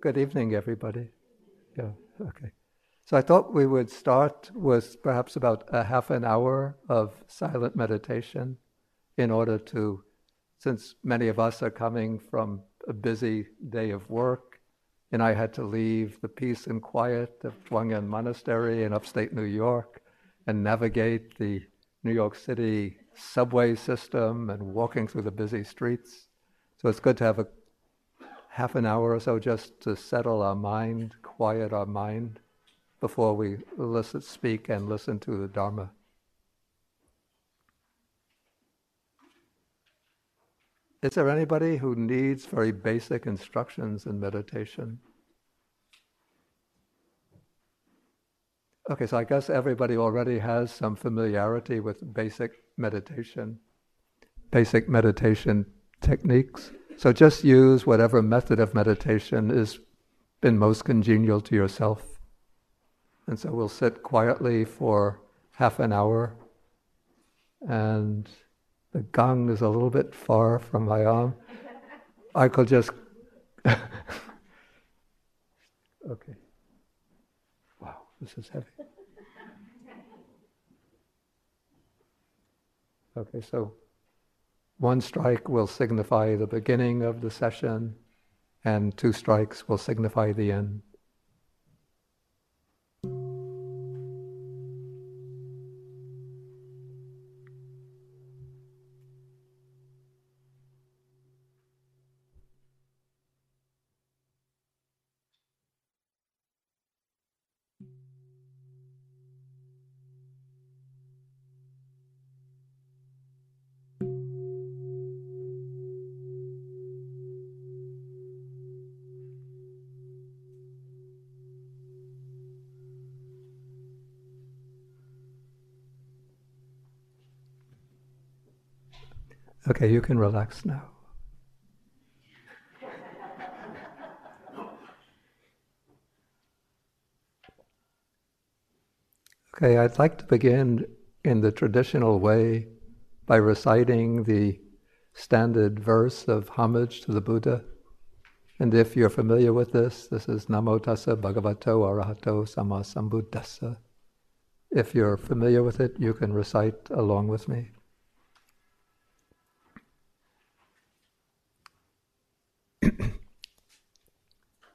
Good evening, everybody. Yeah, okay. So I thought we would start with perhaps about a half an hour of silent meditation in order to, since many of us are coming from a busy day of work, and I had to leave the peace and quiet of Chuang Yen Monastery in upstate New York and navigate the New York City subway system and walking through the busy streets. So it's good to have a half an hour or so just to settle our mind, quiet our mind before we listen, speak and listen to the Dharma. Is there anybody who needs very basic instructions in meditation? Okay, so I guess everybody already has some familiarity with basic meditation, basic meditation techniques. So just use whatever method of meditation has been most congenial to yourself. And so we'll sit quietly for half an hour. And the gong is a little bit far from my arm. I could just. okay. Wow, this is heavy. Okay, so one strike will signify the beginning of the session, and two strikes will signify the end. Okay, you can relax now. Okay, I'd like to begin in the traditional way by reciting the standard verse of homage to the Buddha. And if you're familiar with this, this is Namo Tassa Bhagavato Arahato Samma Sambuddhassa. If you're familiar with it, you can recite along with me.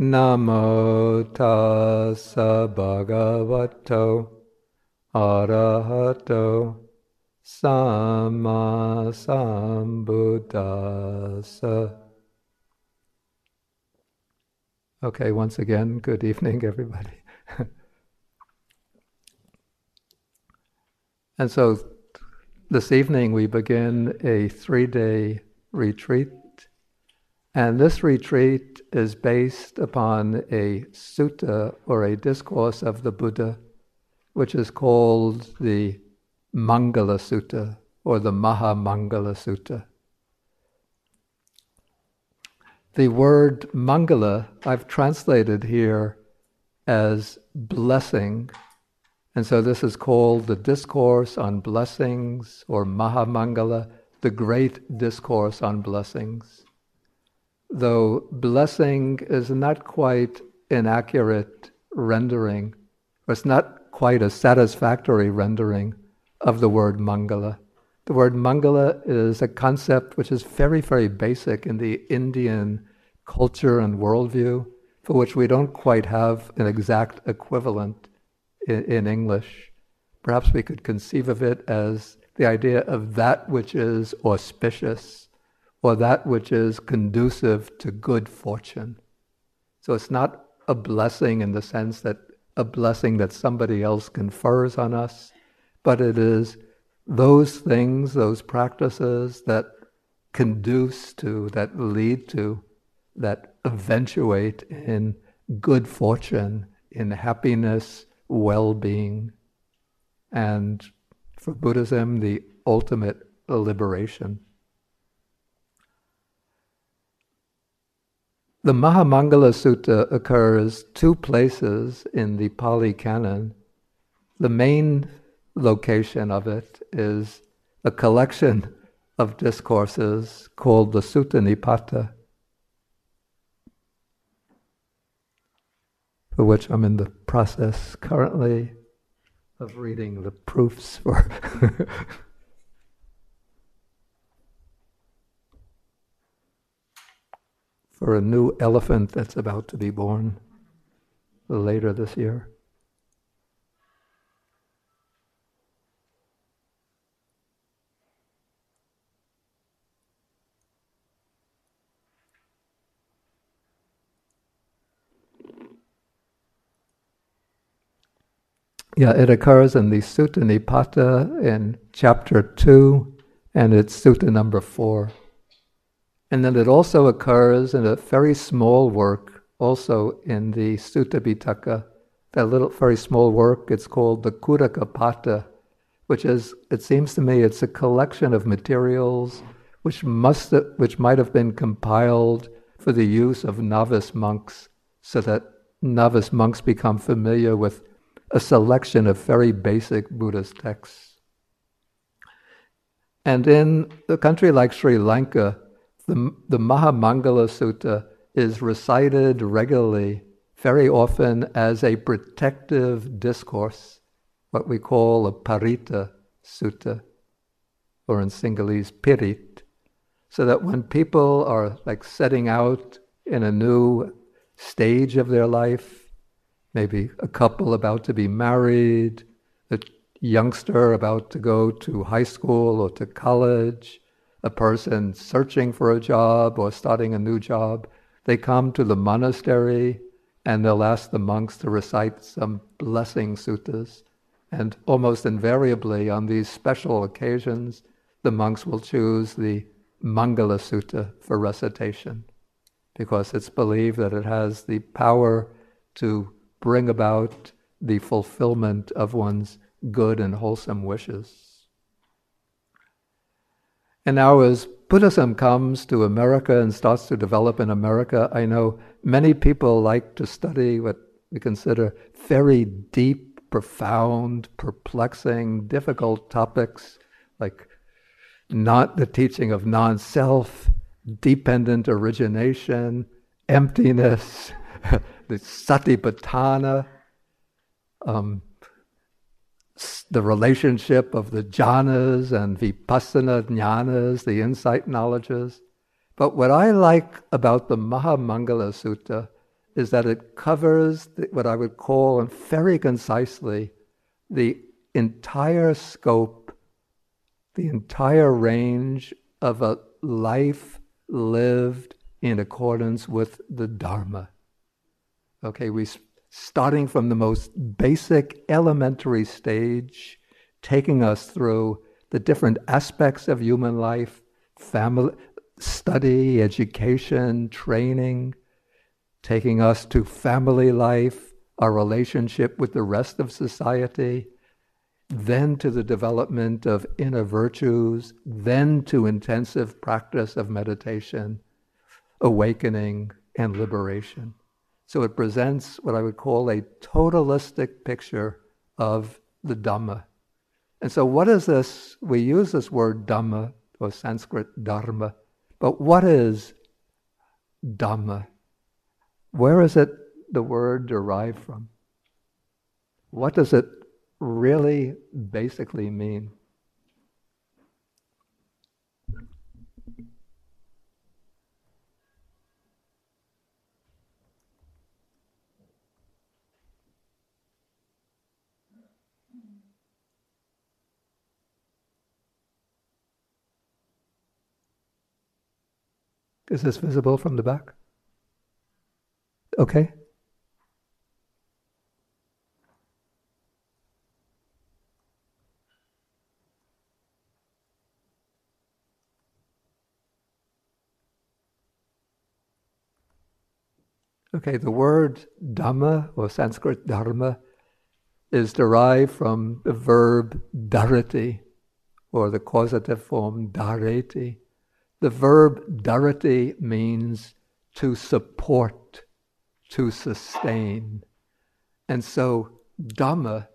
Namo tassa bhagavato arahato samma sambuddhassa. Okay, once again, good evening, everybody. and so this evening we begin a three day retreat and this retreat is based upon a sutta or a discourse of the Buddha, which is called the Mangala Sutta or the Mahamangala Sutta. The word Mangala I've translated here as blessing, and so this is called the Discourse on Blessings or Mahamangala, the Great Discourse on Blessings though blessing is not quite an accurate rendering, or it's not quite a satisfactory rendering of the word mangala. The word mangala is a concept which is very, very basic in the Indian culture and worldview, for which we don't quite have an exact equivalent in, in English. Perhaps we could conceive of it as the idea of that which is auspicious or that which is conducive to good fortune. So it's not a blessing in the sense that a blessing that somebody else confers on us, but it is those things, those practices that conduce to, that lead to that eventuate in good fortune, in happiness, well being, and for Buddhism, the ultimate liberation. The Mahamangala Sutta occurs two places in the Pali Canon. The main location of it is a collection of discourses called the Sutta Nipata, for which I'm in the process currently of reading the proofs for. for a new elephant that's about to be born later this year. Yeah, it occurs in the Sutta Nipata in chapter 2, and it's Sutta number 4. And then it also occurs in a very small work, also in the Sutta Pitaka, that little very small work, it's called the Khuddakapata, which is, it seems to me, it's a collection of materials which must have, which might have been compiled for the use of novice monks, so that novice monks become familiar with a selection of very basic Buddhist texts. And in a country like Sri Lanka, the, the Mahamangala Sutta is recited regularly, very often as a protective discourse, what we call a Parita Sutta, or in Sinhalese, Pirit, so that when people are like setting out in a new stage of their life, maybe a couple about to be married, a youngster about to go to high school or to college, a person searching for a job or starting a new job. They come to the monastery and they'll ask the monks to recite some blessing suttas. And almost invariably, on these special occasions, the monks will choose the Mangala Sutta for recitation because it's believed that it has the power to bring about the fulfillment of one's good and wholesome wishes. And now, as Buddhism comes to America and starts to develop in America, I know many people like to study what we consider very deep, profound, perplexing, difficult topics like not the teaching of non self, dependent origination, emptiness, the satipatthana, um, the relationship of the jhanas and vipassana jnanas, the insight knowledges. But what I like about the Mahamangala Sutta is that it covers what I would call, and very concisely, the entire scope, the entire range of a life lived in accordance with the Dharma. Okay, we starting from the most basic elementary stage, taking us through the different aspects of human life, family, study, education, training, taking us to family life, our relationship with the rest of society, then to the development of inner virtues, then to intensive practice of meditation, awakening, and liberation. So it presents what I would call a totalistic picture of the Dhamma. And so, what is this? We use this word Dhamma or Sanskrit Dharma, but what is Dhamma? Where is it the word derived from? What does it really basically mean? Is this visible from the back? Okay. Okay, the word Dhamma or Sanskrit Dharma is derived from the verb dharati or the causative form dhareti. The verb dharati means to support, to sustain. And so Dhamma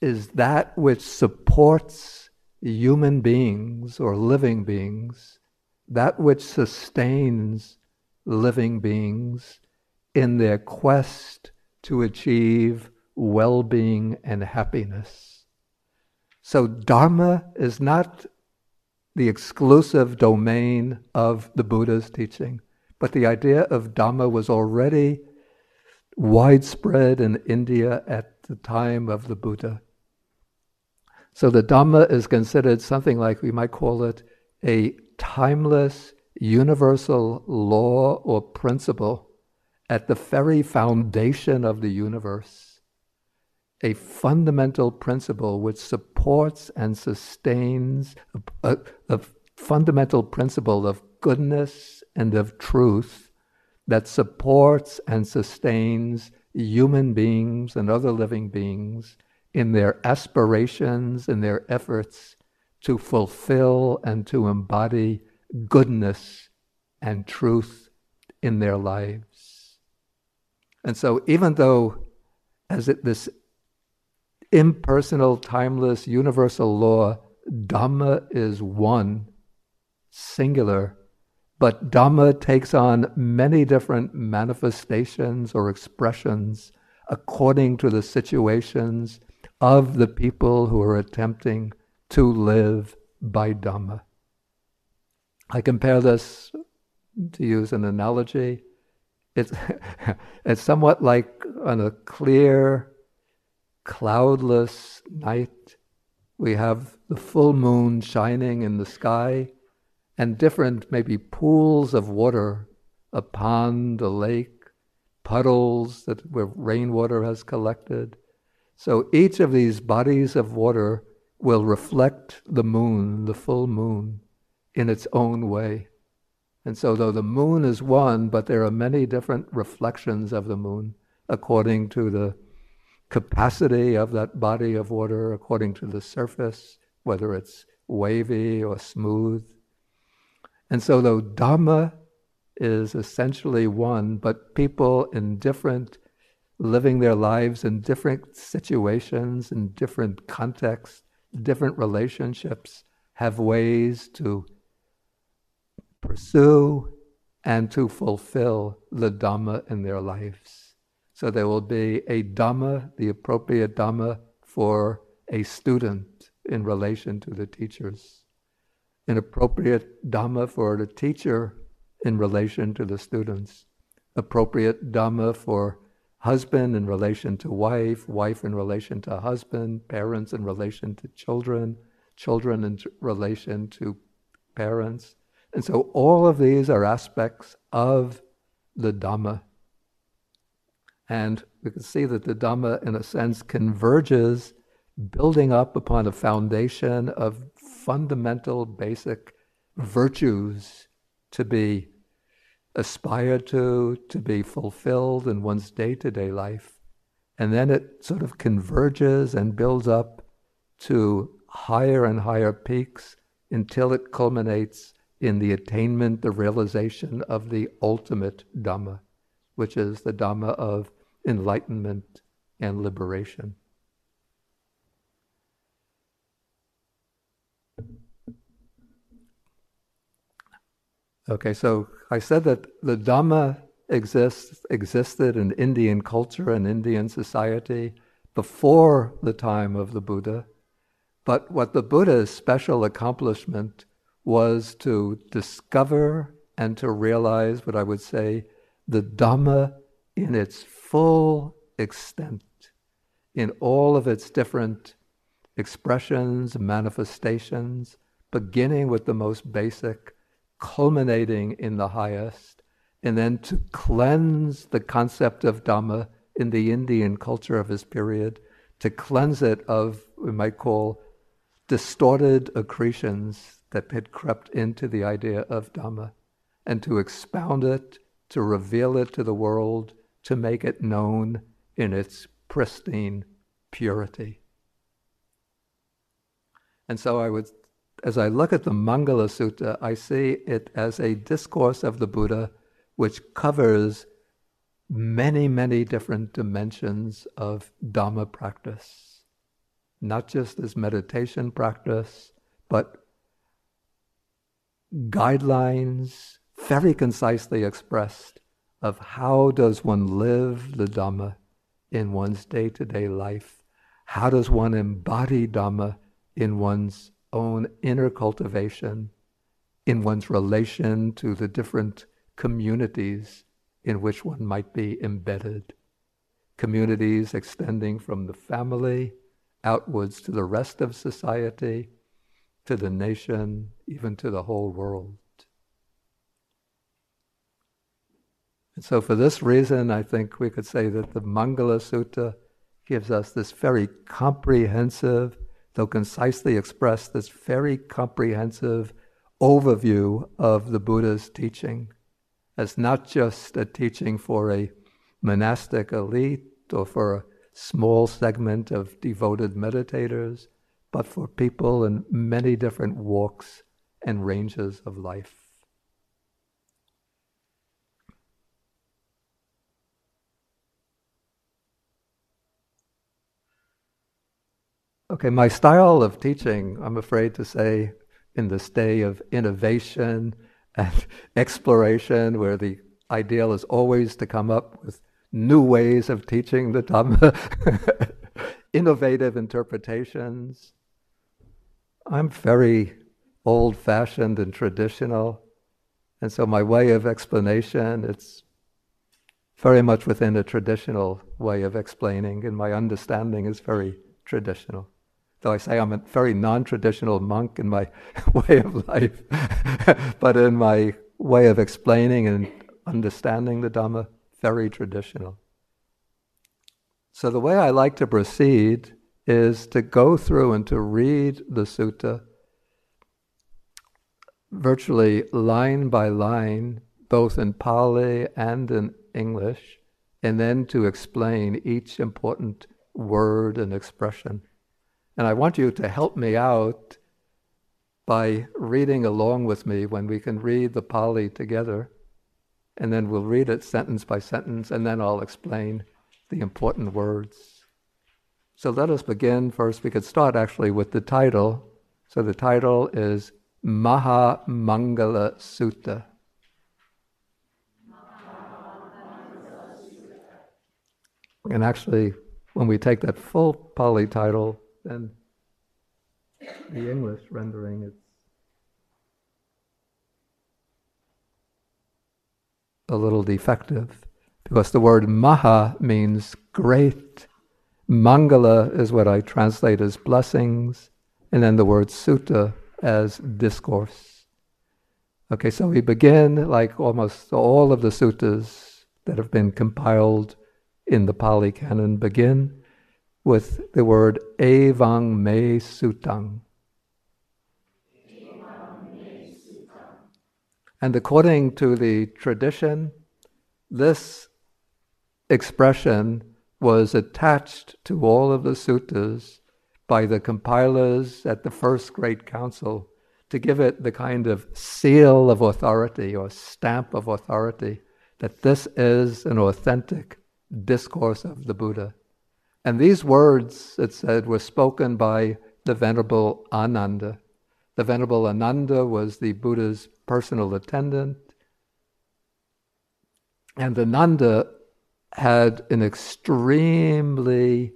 is that which supports human beings or living beings, that which sustains living beings in their quest to achieve well being and happiness. So, Dharma is not the exclusive domain of the Buddha's teaching, but the idea of Dhamma was already widespread in India at the time of the Buddha. So, the Dhamma is considered something like we might call it a timeless, universal law or principle at the very foundation of the universe, a fundamental principle which supports and sustains a, a, a fundamental principle of goodness and of truth that supports and sustains human beings and other living beings in their aspirations and their efforts to fulfill and to embody goodness and truth in their lives. And so, even though, as it, this impersonal, timeless, universal law, Dhamma is one, singular, but Dhamma takes on many different manifestations or expressions according to the situations of the people who are attempting to live by Dhamma. I compare this, to use an analogy, it's, it's somewhat like on a clear, cloudless night, we have the full moon shining in the sky and different, maybe pools of water, a pond, a lake, puddles that where rainwater has collected. So each of these bodies of water will reflect the moon, the full moon, in its own way. And so, though the moon is one, but there are many different reflections of the moon according to the capacity of that body of water, according to the surface, whether it's wavy or smooth. And so, though Dharma is essentially one, but people in different, living their lives in different situations, in different contexts, different relationships, have ways to pursue and to fulfill the Dhamma in their lives. So there will be a Dhamma, the appropriate Dhamma for a student in relation to the teachers, an appropriate Dhamma for the teacher in relation to the students, appropriate Dhamma for husband in relation to wife, wife in relation to husband, parents in relation to children, children in relation to parents, and so all of these are aspects of the Dhamma. And we can see that the Dhamma, in a sense, converges, building up upon a foundation of fundamental, basic virtues to be aspired to, to be fulfilled in one's day to day life. And then it sort of converges and builds up to higher and higher peaks until it culminates in the attainment, the realization of the ultimate Dhamma, which is the Dhamma of enlightenment and liberation. Okay, so I said that the Dhamma exists, existed in Indian culture and Indian society before the time of the Buddha. But what the Buddha's special accomplishment was to discover and to realize what I would say the Dhamma in its full extent, in all of its different expressions, manifestations, beginning with the most basic, culminating in the highest, and then to cleanse the concept of Dhamma in the Indian culture of his period, to cleanse it of, we might call, distorted accretions that had crept into the idea of Dhamma and to expound it, to reveal it to the world to make it known in its pristine purity. And so I would, as I look at the Mangala Sutta, I see it as a discourse of the Buddha which covers many, many different dimensions of Dhamma practice. Not just as meditation practice, but guidelines, very concisely expressed, of how does one live the Dhamma in one's day-to-day life? How does one embody Dhamma in one's own inner cultivation, in one's relation to the different communities in which one might be embedded? Communities extending from the family outwards to the rest of society, to the nation, even to the whole world. And so, for this reason, I think we could say that the Mangala Sutta gives us this very comprehensive, though concisely expressed, this very comprehensive overview of the Buddha's teaching as not just a teaching for a monastic elite or for a small segment of devoted meditators, but for people in many different walks and ranges of life. Okay, my style of teaching, I'm afraid to say, in this day of innovation and exploration, where the ideal is always to come up with new ways of teaching the Dhamma, innovative interpretations. I'm very old fashioned and traditional. And so my way of explanation, it's very much within a traditional way of explaining, and my understanding is very traditional. Though I say I'm a very non traditional monk in my way of life, but in my way of explaining and understanding the Dhamma, very traditional. So the way I like to proceed is to go through and to read the sutta virtually line by line, both in Pali and in English, and then to explain each important word and expression. And I want you to help me out by reading along with me when we can read the Pali together. And then we'll read it sentence by sentence, and then I'll explain the important words. So let us begin first. We could start actually with the title. So the title is Maha Mangala Sutta. And actually, when we take that full Pali title, then the English rendering is a little defective because the word maha means great. Mangala is what I translate as blessings, and then the word sutta as discourse. Okay, so we begin like almost all of the suttas that have been compiled in the Pali Canon begin with the word evang me sutang. And according to the tradition, this expression was attached to all of the suttas by the compilers at the first great council to give it the kind of seal of authority or stamp of authority that this is an authentic discourse of the Buddha. And these words, it said, were spoken by the Venerable Ananda. The Venerable Ananda was the Buddha's personal attendant. And Ananda had an extremely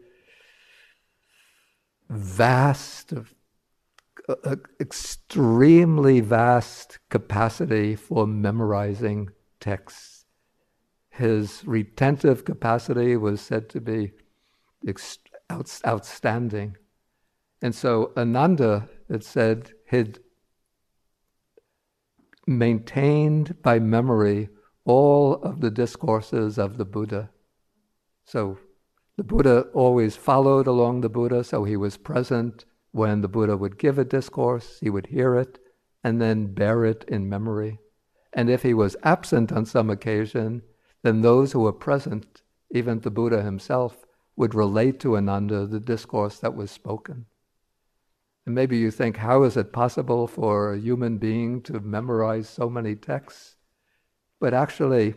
vast, uh, extremely vast capacity for memorizing texts. His retentive capacity was said to be outstanding. And so Ananda, it said, had maintained by memory all of the discourses of the Buddha. So the Buddha always followed along the Buddha, so he was present when the Buddha would give a discourse, he would hear it and then bear it in memory. And if he was absent on some occasion, then those who were present even the Buddha himself, would relate to Ananda the discourse that was spoken. And maybe you think, how is it possible for a human being to memorize so many texts? But actually,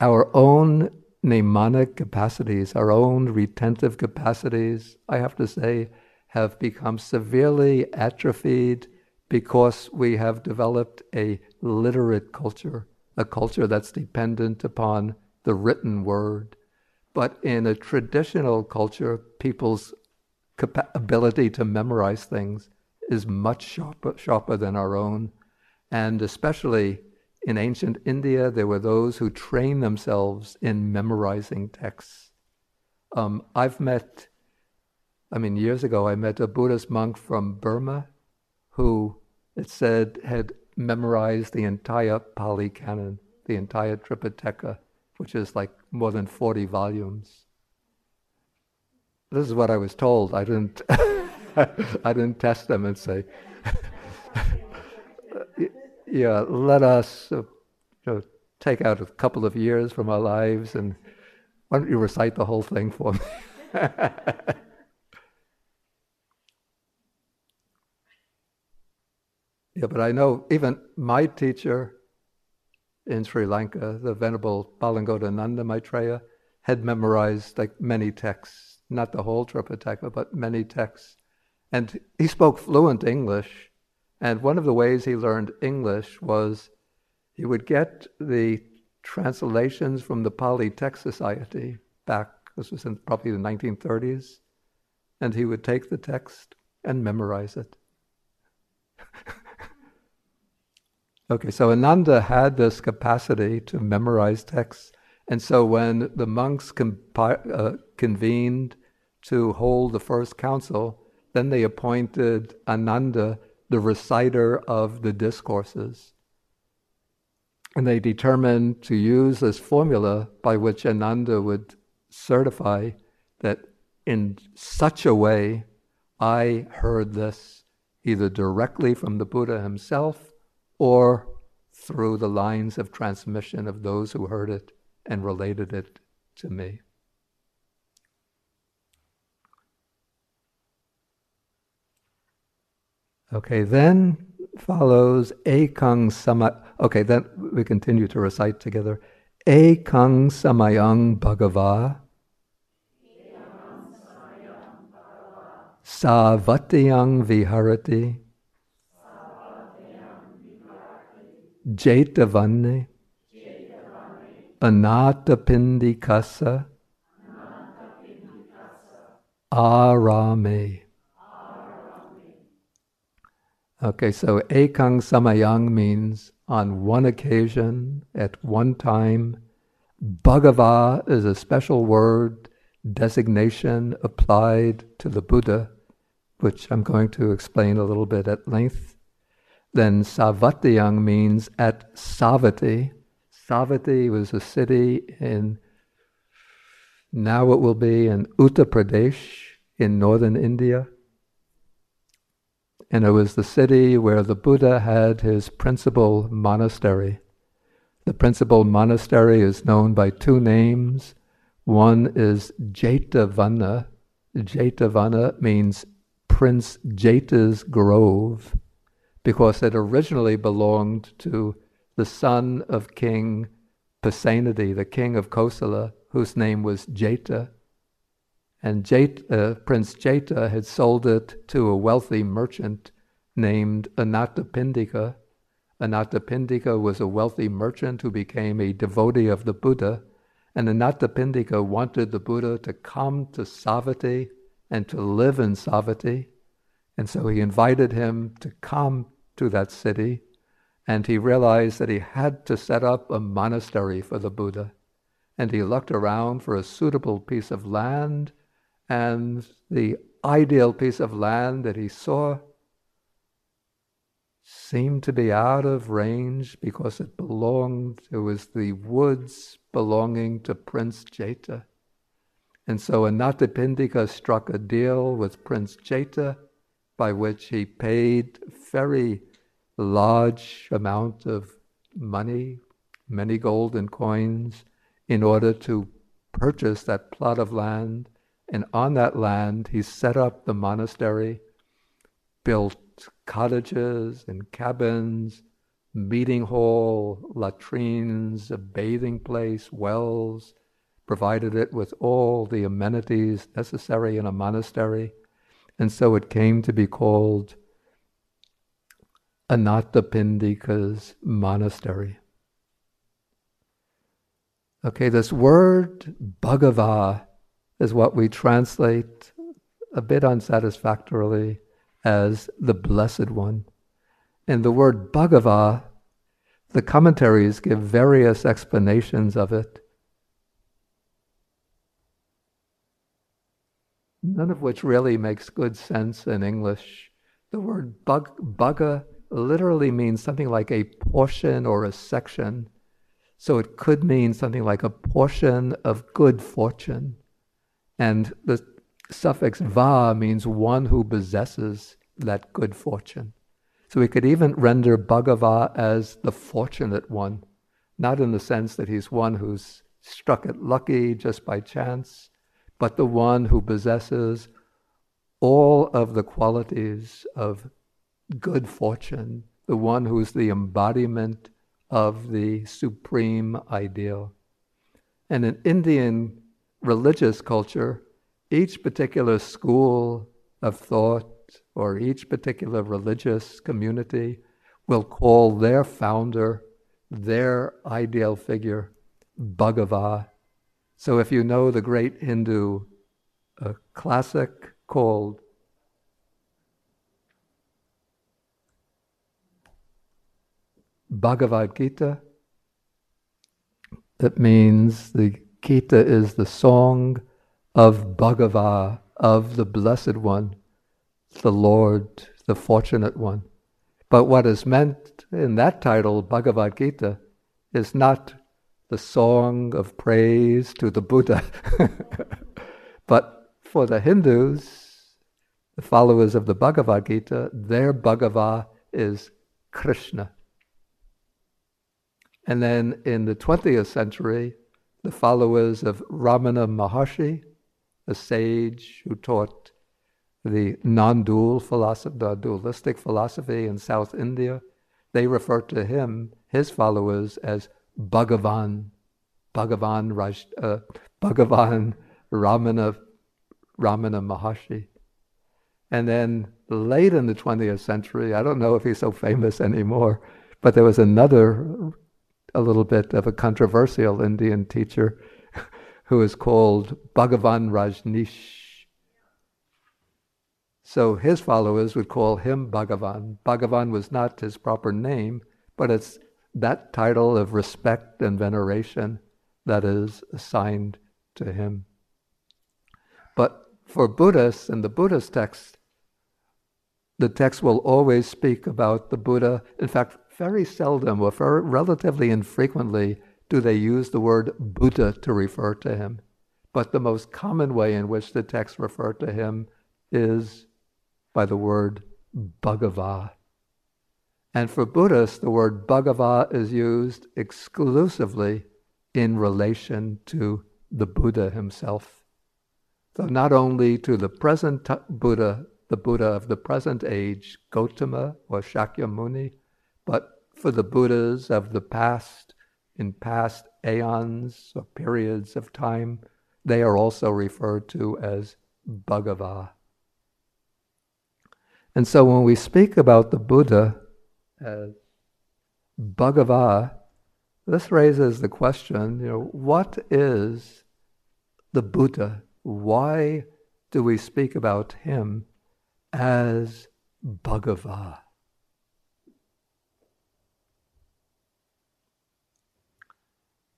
our own mnemonic capacities, our own retentive capacities, I have to say, have become severely atrophied because we have developed a literate culture, a culture that's dependent upon the written word. But in a traditional culture, people's ability to memorize things is much sharper, sharper than our own. And especially in ancient India, there were those who trained themselves in memorizing texts. Um, I've met, I mean, years ago, I met a Buddhist monk from Burma who it said had memorized the entire Pali Canon, the entire Tripitaka, which is like more than 40 volumes. This is what I was told. I didn't, I didn't test them and say, yeah, let us uh, you know, take out a couple of years from our lives and why don't you recite the whole thing for me? Yeah, but I know even my teacher in Sri Lanka, the Venerable Balangoda Maitreya, had memorized like many texts, not the whole Tripitaka, but many texts. And he spoke fluent English. And one of the ways he learned English was he would get the translations from the Pali Text Society back, this was in probably the 1930s, and he would take the text and memorize it. Okay, so Ananda had this capacity to memorize texts. And so when the monks compi- uh, convened to hold the first council, then they appointed Ananda the reciter of the discourses. And they determined to use this formula by which Ananda would certify that in such a way I heard this either directly from the Buddha himself or through the lines of transmission of those who heard it and related it to me. Okay, then follows Ekang Sama. Okay, then we continue to recite together. Ekang Samayang Bhagava. Savatyang Viharati. Jetavane, Anathapindikassa, Arame. Okay, so Ekang Samayang means on one occasion, at one time. Bhagava is a special word, designation applied to the Buddha, which I'm going to explain a little bit at length. Then Savatyang means at Savatthi. Savatthi was a city in, now it will be in Uttar Pradesh in northern India. And it was the city where the Buddha had his principal monastery. The principal monastery is known by two names. One is Jetavana. Jetavana means Prince Jeta's grove because it originally belonged to the son of King Pasenadi, the king of Kosala, whose name was Jeta. And Jeta, uh, Prince Jeta had sold it to a wealthy merchant named Anathapindika. Anathapindika was a wealthy merchant who became a devotee of the Buddha. And Anathapindika wanted the Buddha to come to Savatthi and to live in Savatthi. And so he invited him to come to that city, and he realized that he had to set up a monastery for the Buddha. And he looked around for a suitable piece of land, and the ideal piece of land that he saw seemed to be out of range because it belonged, it was the woods belonging to Prince Jeta. And so Anathapindika struck a deal with Prince Jeta by which he paid very large amount of money, many golden coins, in order to purchase that plot of land. And on that land, he set up the monastery, built cottages and cabins, meeting hall, latrines, a bathing place, wells, provided it with all the amenities necessary in a monastery. And so it came to be called Anathapindika's monastery. Okay, this word Bhagava is what we translate a bit unsatisfactorily as the Blessed One. And the word Bhagava, the commentaries give various explanations of it. None of which really makes good sense in English. The word bug, bhaga literally means something like a portion or a section. So it could mean something like a portion of good fortune. And the suffix va means one who possesses that good fortune. So we could even render Bhagava as the fortunate one, not in the sense that he's one who's struck it lucky just by chance, but the one who possesses all of the qualities of good fortune, the one who's the embodiment of the supreme ideal. And in Indian religious culture, each particular school of thought or each particular religious community will call their founder, their ideal figure, Bhagava. So if you know the great Hindu classic called Bhagavad Gita, it means the Gita is the song of Bhagava, of the Blessed One the Lord, the fortunate one. But what is meant in that title, Bhagavad Gita, is not the song of praise to the Buddha. but for the Hindus, the followers of the Bhagavad Gita, their Bhagava is Krishna. And then in the 20th century, the followers of Ramana Maharshi, a sage who taught the non-dual philosophy, the dualistic philosophy in South India, they refer to him, his followers, as Bhagavan, Bhagavan Raj, uh, Bhagavan Ramana, Ramana Maharshi. And then late in the 20th century, I don't know if he's so famous anymore, but there was another, a little bit of a controversial Indian teacher who was called Bhagavan Rajneesh so his followers would call him Bhagavan. Bhagavan was not his proper name, but it's that title of respect and veneration that is assigned to him. But for Buddhists, in the Buddhist text, the text will always speak about the Buddha. In fact, very seldom or very relatively infrequently do they use the word Buddha to refer to him. But the most common way in which the texts refer to him is by the word Bhagava. And for Buddhists, the word Bhagava is used exclusively in relation to the Buddha himself. So not only to the present Buddha, the Buddha of the present age, Gautama or Shakyamuni, but for the Buddhas of the past, in past aeons or periods of time, they are also referred to as Bhagava. And so when we speak about the Buddha as Bhagava, this raises the question, you know, what is the Buddha? Why do we speak about him as Bhagava?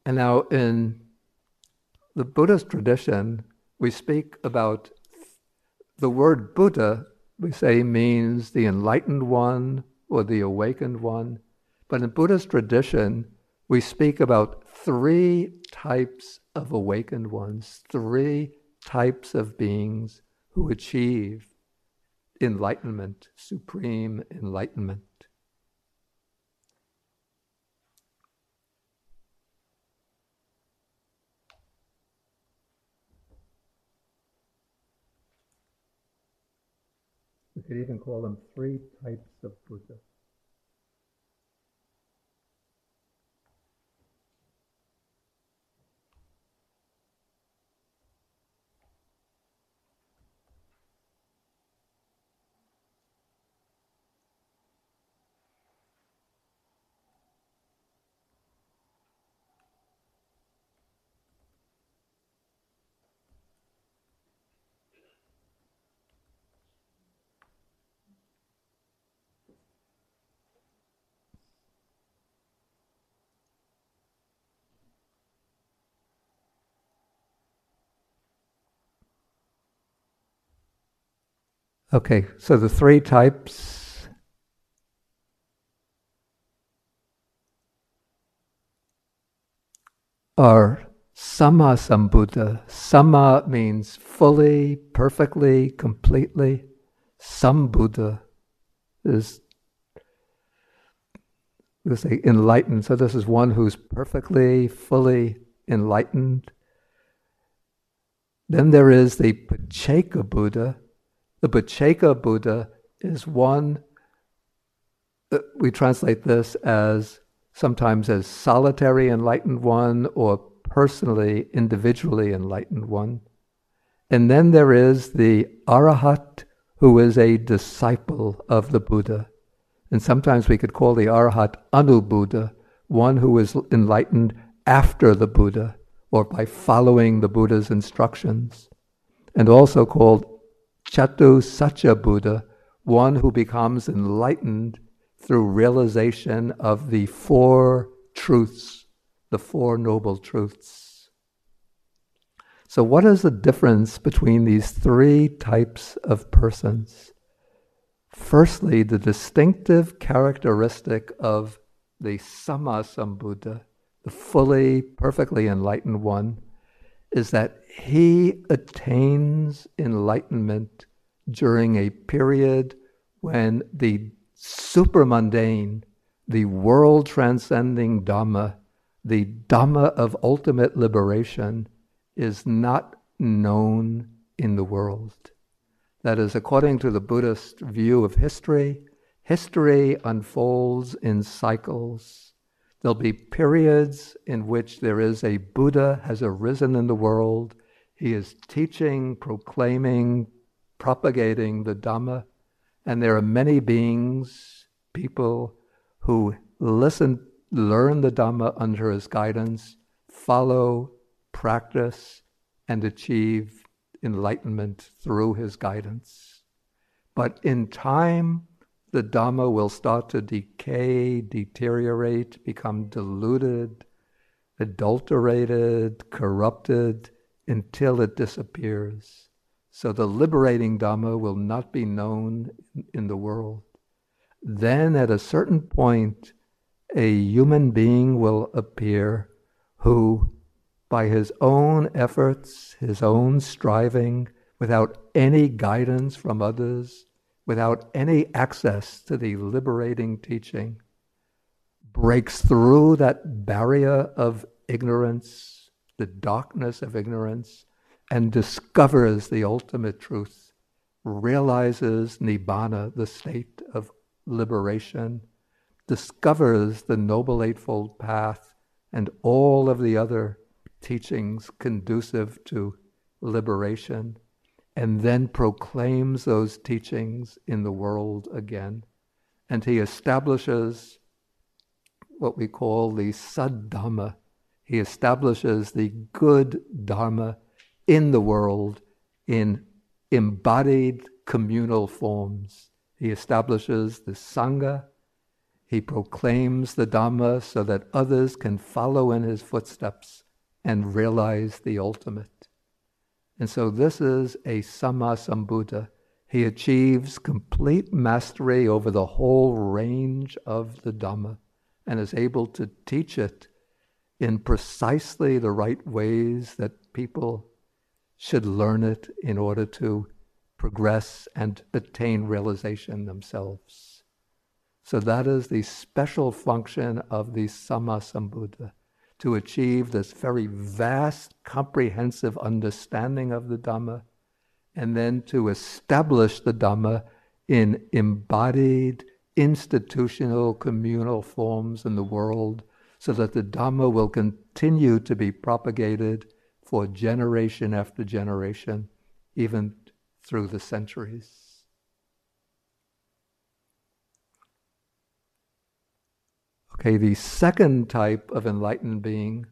And now in the Buddhist tradition, we speak about the word Buddha we say means the enlightened one or the awakened one. But in Buddhist tradition, we speak about three types of awakened ones, three types of beings who achieve enlightenment, supreme enlightenment. We could even call them three types of Buddha. Okay, so the three types are Samma Sambuddha. Samma means fully, perfectly, completely. Sambuddha is we say enlightened. So this is one who's perfectly, fully enlightened. Then there is the Pacceka Buddha, the Pacceka Buddha is one, uh, we translate this as sometimes as solitary enlightened one or personally, individually enlightened one. And then there is the Arahat, who is a disciple of the Buddha. And sometimes we could call the Arahat Anu Buddha, one who is enlightened after the Buddha or by following the Buddha's instructions. And also called Chatu Satya Buddha, one who becomes enlightened through realization of the four truths, the Four Noble Truths. So, what is the difference between these three types of persons? Firstly, the distinctive characteristic of the Sammasambuddha, the fully, perfectly enlightened one, is that he attains enlightenment during a period when the supermundane, the world transcending Dhamma, the Dhamma of ultimate liberation, is not known in the world. That is, according to the Buddhist view of history, history unfolds in cycles There'll be periods in which there is a Buddha has arisen in the world. He is teaching, proclaiming, propagating the Dhamma. And there are many beings, people who listen, learn the Dhamma under his guidance, follow, practice, and achieve enlightenment through his guidance. But in time, the Dhamma will start to decay, deteriorate, become diluted, adulterated, corrupted, until it disappears. So the liberating Dhamma will not be known in the world. Then at a certain point, a human being will appear who, by his own efforts, his own striving, without any guidance from others, without any access to the liberating teaching, breaks through that barrier of ignorance, the darkness of ignorance, and discovers the ultimate truth, realizes Nibbana, the state of liberation, discovers the Noble Eightfold Path and all of the other teachings conducive to liberation and then proclaims those teachings in the world again. And he establishes what we call the Saddhamma. He establishes the good Dharma in the world in embodied communal forms. He establishes the Sangha. He proclaims the Dhamma so that others can follow in his footsteps and realize the ultimate. And so this is a Sammasambuddha. He achieves complete mastery over the whole range of the Dhamma and is able to teach it in precisely the right ways that people should learn it in order to progress and attain realization themselves. So that is the special function of the Sammasambuddha to achieve this very vast, comprehensive understanding of the Dhamma, and then to establish the Dhamma in embodied institutional communal forms in the world so that the Dhamma will continue to be propagated for generation after generation, even through the centuries. Okay, the second type of enlightened being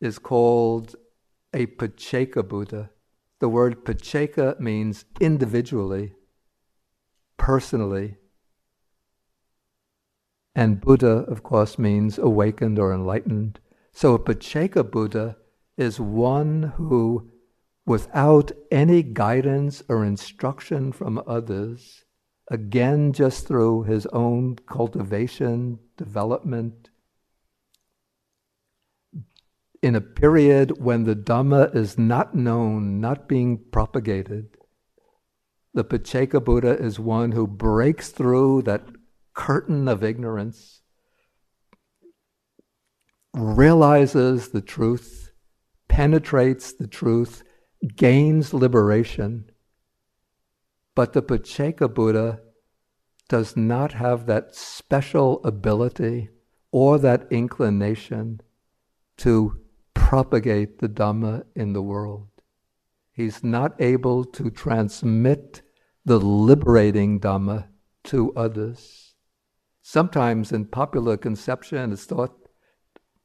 is called a Pacceka Buddha. The word Pacceka means individually, personally. And Buddha, of course, means awakened or enlightened. So a Pacceka Buddha is one who, without any guidance or instruction from others, again just through his own cultivation, development, in a period when the Dhamma is not known, not being propagated, the Pacceka Buddha is one who breaks through that curtain of ignorance, realizes the truth, penetrates the truth, gains liberation. But the Pacceka Buddha does not have that special ability or that inclination to propagate the Dhamma in the world. He's not able to transmit the liberating Dhamma to others. Sometimes in popular conception, it's thought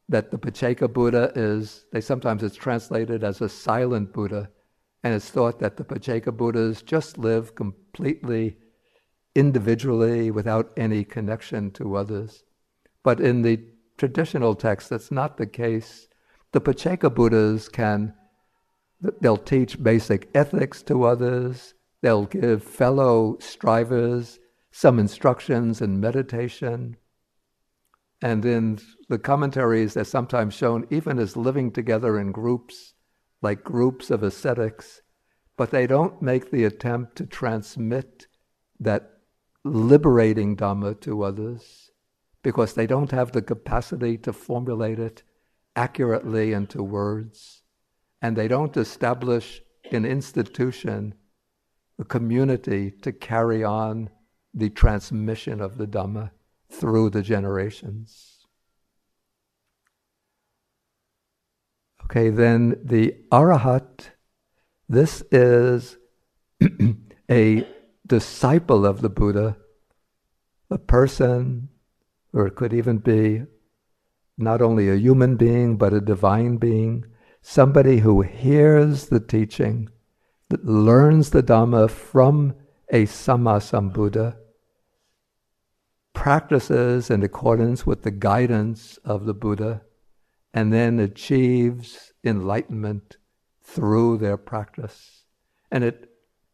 that the Pacceka Buddha is, they sometimes it's translated as a silent Buddha, and it's thought that the Pacceka Buddhas just live completely individually without any connection to others. But in the traditional text, that's not the case. The Pacceka Buddhas can, they'll teach basic ethics to others, they'll give fellow strivers some instructions in meditation. And in the commentaries, they're sometimes shown even as living together in groups, like groups of ascetics, but they don't make the attempt to transmit that liberating Dhamma to others because they don't have the capacity to formulate it accurately into words, and they don't establish an institution, a community to carry on the transmission of the Dhamma through the generations. Okay, then the Arahat, this is a disciple of the Buddha, a person, or it could even be not only a human being, but a divine being, somebody who hears the teaching, that learns the Dhamma from a Sammasambuddha, practices in accordance with the guidance of the Buddha, and then achieves enlightenment through their practice. And it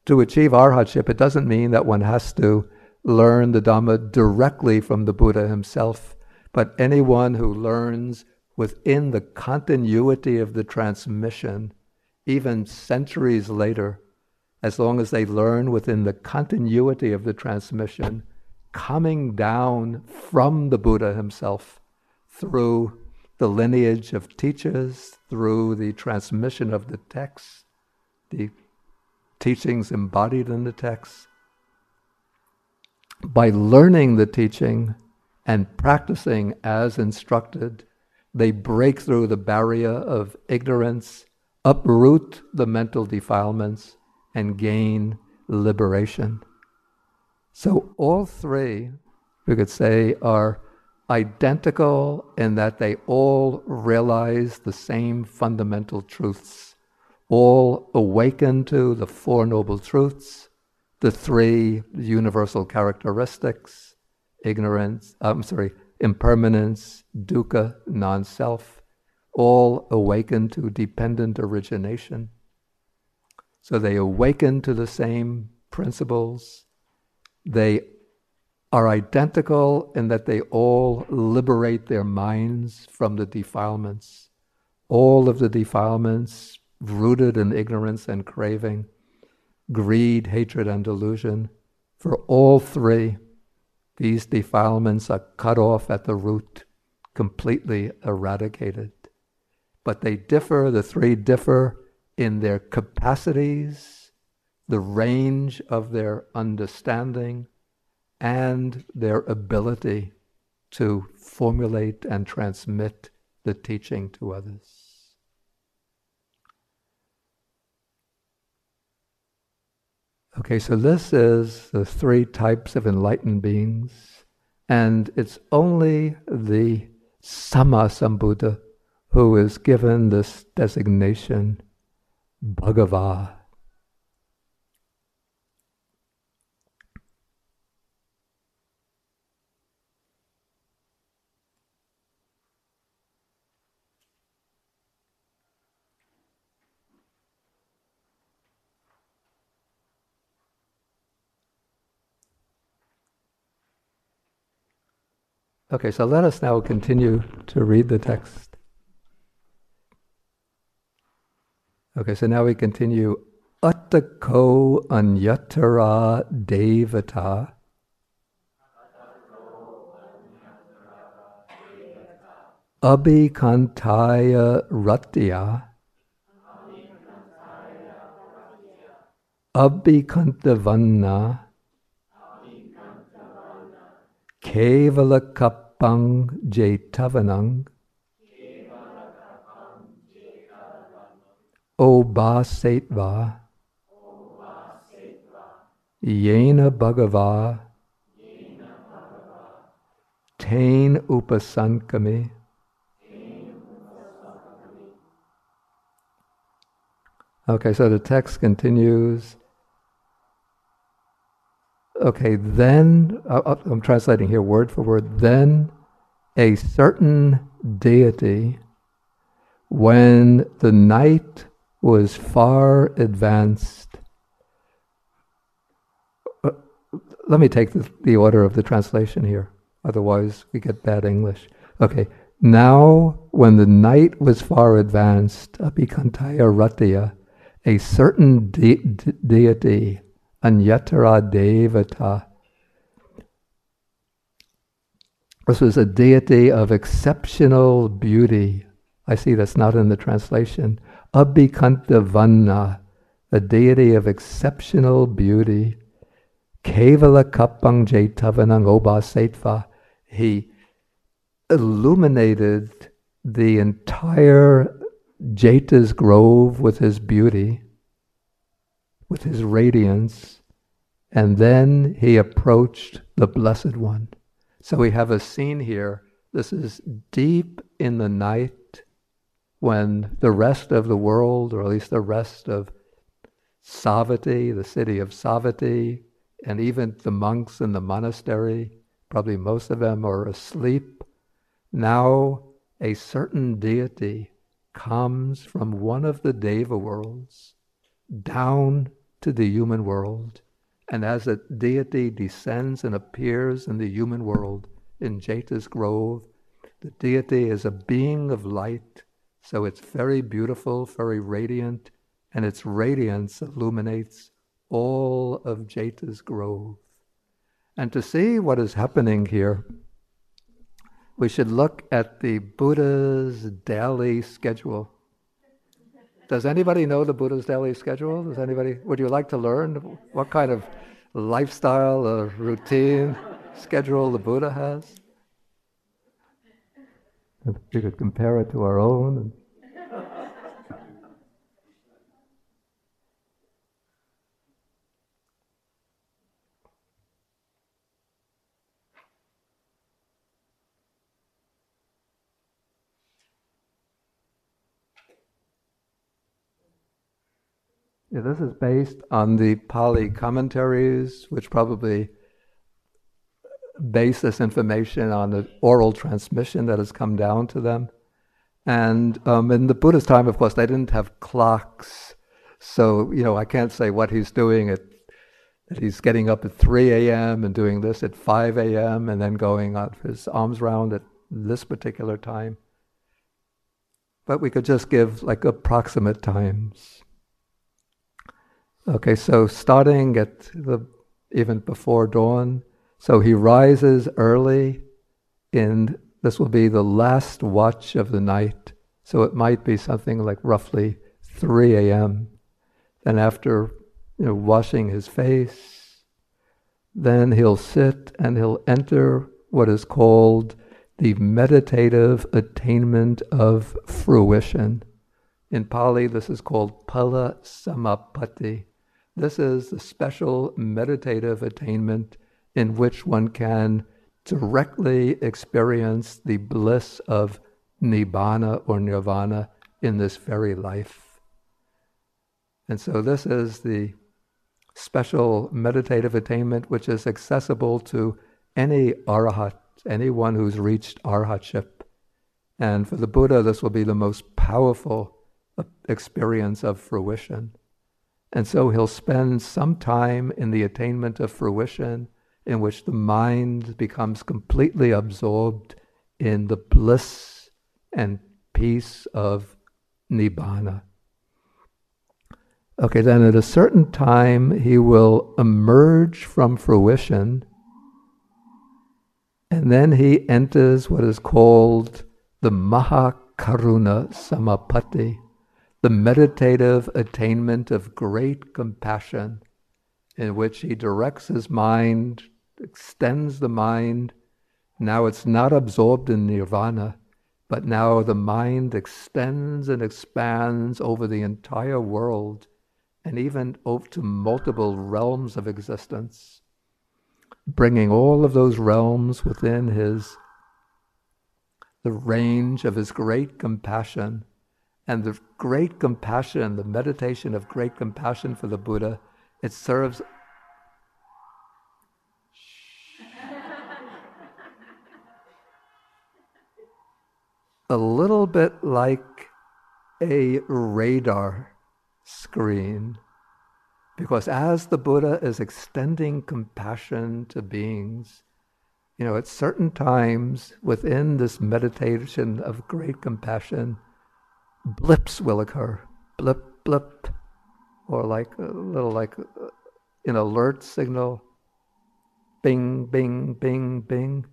to achieve arhatship, it doesn't mean that one has to learn the Dhamma directly from the Buddha himself, but anyone who learns within the continuity of the transmission, even centuries later, as long as they learn within the continuity of the transmission, coming down from the Buddha himself through the lineage of teachers, through the transmission of the texts, the teachings embodied in the text. By learning the teaching and practicing as instructed, they break through the barrier of ignorance, uproot the mental defilements, and gain liberation. So, all three, we could say, are identical in that they all realize the same fundamental truths all awaken to the Four Noble Truths, the three universal characteristics ignorance, uh, I'm sorry, impermanence, dukkha, non self, all awaken to dependent origination. So they awaken to the same principles. They are identical in that they all liberate their minds from the defilements. All of the defilements rooted in ignorance and craving, greed, hatred, and delusion. For all three, these defilements are cut off at the root, completely eradicated. But they differ, the three differ in their capacities, the range of their understanding, and their ability to formulate and transmit the teaching to others. Okay, so this is the three types of enlightened beings, and it's only the Sammasambuddha who is given this designation, Bhagava. Okay, so let us now continue to read the text. Okay, so now we continue. Attako anyatara devata. Abhikantaya ratya. Abhikantavanna. Kevala kapang jetavanang. Obhasetva. Yena Bhagava. Tain Upasankami. Okay, so the text continues. Okay, then, I'm translating here word for word, then a certain deity, when the night was far advanced. Uh, let me take the, the order of the translation here, otherwise, we get bad English. Okay, now when the night was far advanced, Abhikantaya Ratya, a certain de- de- deity, Anyatara Devata. This was a deity of exceptional beauty. I see that's not in the translation. Abhikantavanna, a deity of exceptional beauty. Kevala kapang jetavanang obhasetva. He illuminated the entire Jeta's grove with his beauty with his radiance, and then he approached the Blessed One. So we have a scene here. This is deep in the night when the rest of the world, or at least the rest of Savatthi, the city of Savatthi, and even the monks in the monastery, probably most of them are asleep. Now a certain deity comes from one of the Deva worlds down to the human world. And as a deity descends and appears in the human world in Jeta's Grove, the deity is a being of light, so it's very beautiful, very radiant, and its radiance illuminates all of Jeta's Grove. And to see what is happening here, we should look at the Buddha's daily schedule. Does anybody know the Buddha's daily schedule? Does anybody? Would you like to learn what kind of lifestyle or routine schedule the Buddha has? If we could compare it to our own. Yeah, this is based on the Pali commentaries, which probably base this information on the oral transmission that has come down to them. And um, in the Buddha's time, of course, they didn't have clocks. So, you know, I can't say what he's doing at, that he's getting up at 3 a.m. and doing this at 5 a.m. and then going on his alms round at this particular time. But we could just give like approximate times. Okay, so starting at the even before dawn, so he rises early in this will be the last watch of the night. So it might be something like roughly 3 a.m. Then after you know, washing his face, then he'll sit and he'll enter what is called the meditative attainment of fruition. In Pali, this is called Phala Samapatti. This is the special meditative attainment in which one can directly experience the bliss of nibbana or nirvana in this very life. And so, this is the special meditative attainment which is accessible to any arahat, anyone who's reached arhatship. And for the Buddha, this will be the most powerful uh, experience of fruition. And so he'll spend some time in the attainment of fruition in which the mind becomes completely absorbed in the bliss and peace of nibbana. Okay, then at a certain time, he will emerge from fruition, and then he enters what is called the Mahakaruna Samapatti, the meditative attainment of great compassion, in which he directs his mind, extends the mind. Now it's not absorbed in nirvana, but now the mind extends and expands over the entire world and even over to multiple realms of existence, bringing all of those realms within his the range of his great compassion and the great compassion, the meditation of great compassion for the Buddha, it serves a little bit like a radar screen. Because as the Buddha is extending compassion to beings, you know, at certain times within this meditation of great compassion, blips will occur. Blip, blip. Or like a little like uh, an alert signal. Bing, bing, bing, bing.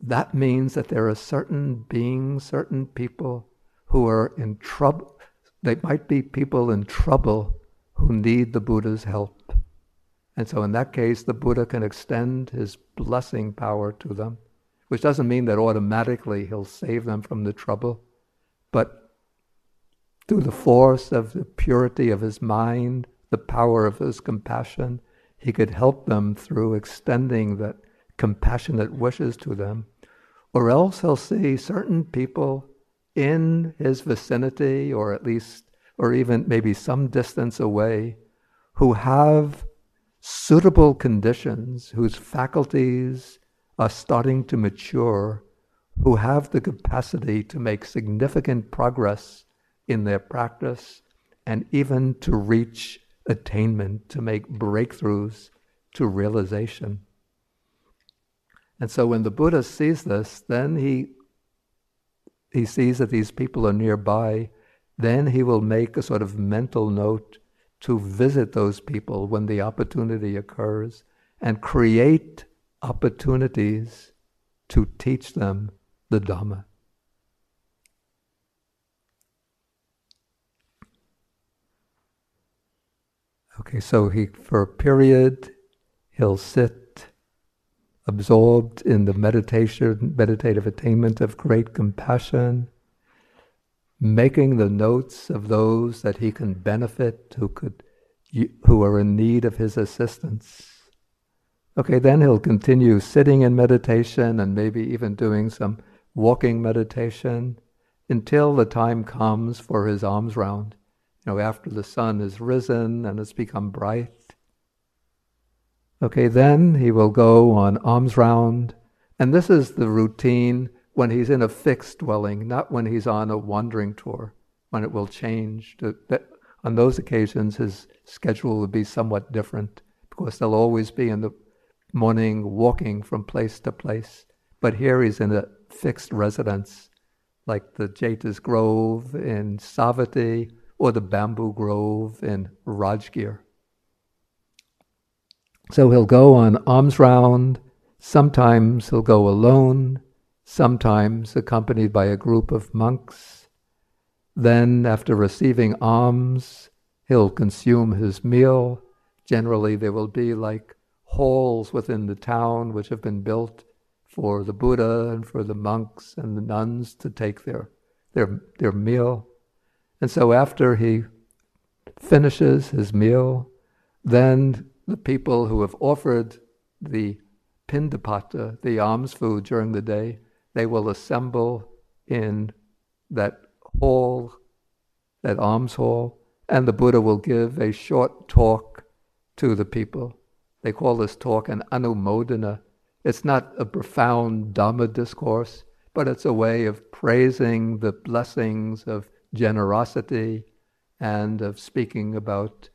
That means that there are certain beings, certain people who are in trouble, they might be people in trouble who need the Buddha's help. And so, in that case, the Buddha can extend his blessing power to them, which doesn't mean that automatically he'll save them from the trouble, but through the force of the purity of his mind, the power of his compassion, he could help them through extending that compassionate wishes to them. Or else he'll see certain people in his vicinity, or at least, or even maybe some distance away, who have suitable conditions, whose faculties are starting to mature, who have the capacity to make significant progress in their practice and even to reach attainment, to make breakthroughs to realization. And so when the Buddha sees this, then he he sees that these people are nearby, then he will make a sort of mental note to visit those people when the opportunity occurs and create opportunities to teach them the Dhamma. Okay, so he for a period he'll sit absorbed in the meditation, meditative attainment of great compassion, making the notes of those that he can benefit who could who are in need of his assistance. Okay, then he'll continue sitting in meditation and maybe even doing some walking meditation until the time comes for his alms round. Know, after the sun has risen and it's become bright, Okay, then he will go on alms round, and this is the routine when he's in a fixed dwelling, not when he's on a wandering tour, when it will change. To, that, on those occasions, his schedule will be somewhat different because they'll always be in the morning walking from place to place. But here he's in a fixed residence, like the Jeta's Grove in Savatthi or the Bamboo Grove in Rajgir. So he'll go on alms round. Sometimes he'll go alone, sometimes accompanied by a group of monks. Then, after receiving alms, he'll consume his meal. Generally, there will be like halls within the town which have been built for the Buddha and for the monks and the nuns to take their, their, their meal. And so after he finishes his meal, then the people who have offered the pindapata, the alms food during the day, they will assemble in that hall, that alms hall, and the Buddha will give a short talk to the people. They call this talk an anumodana. It's not a profound Dhamma discourse, but it's a way of praising the blessings of generosity and of speaking about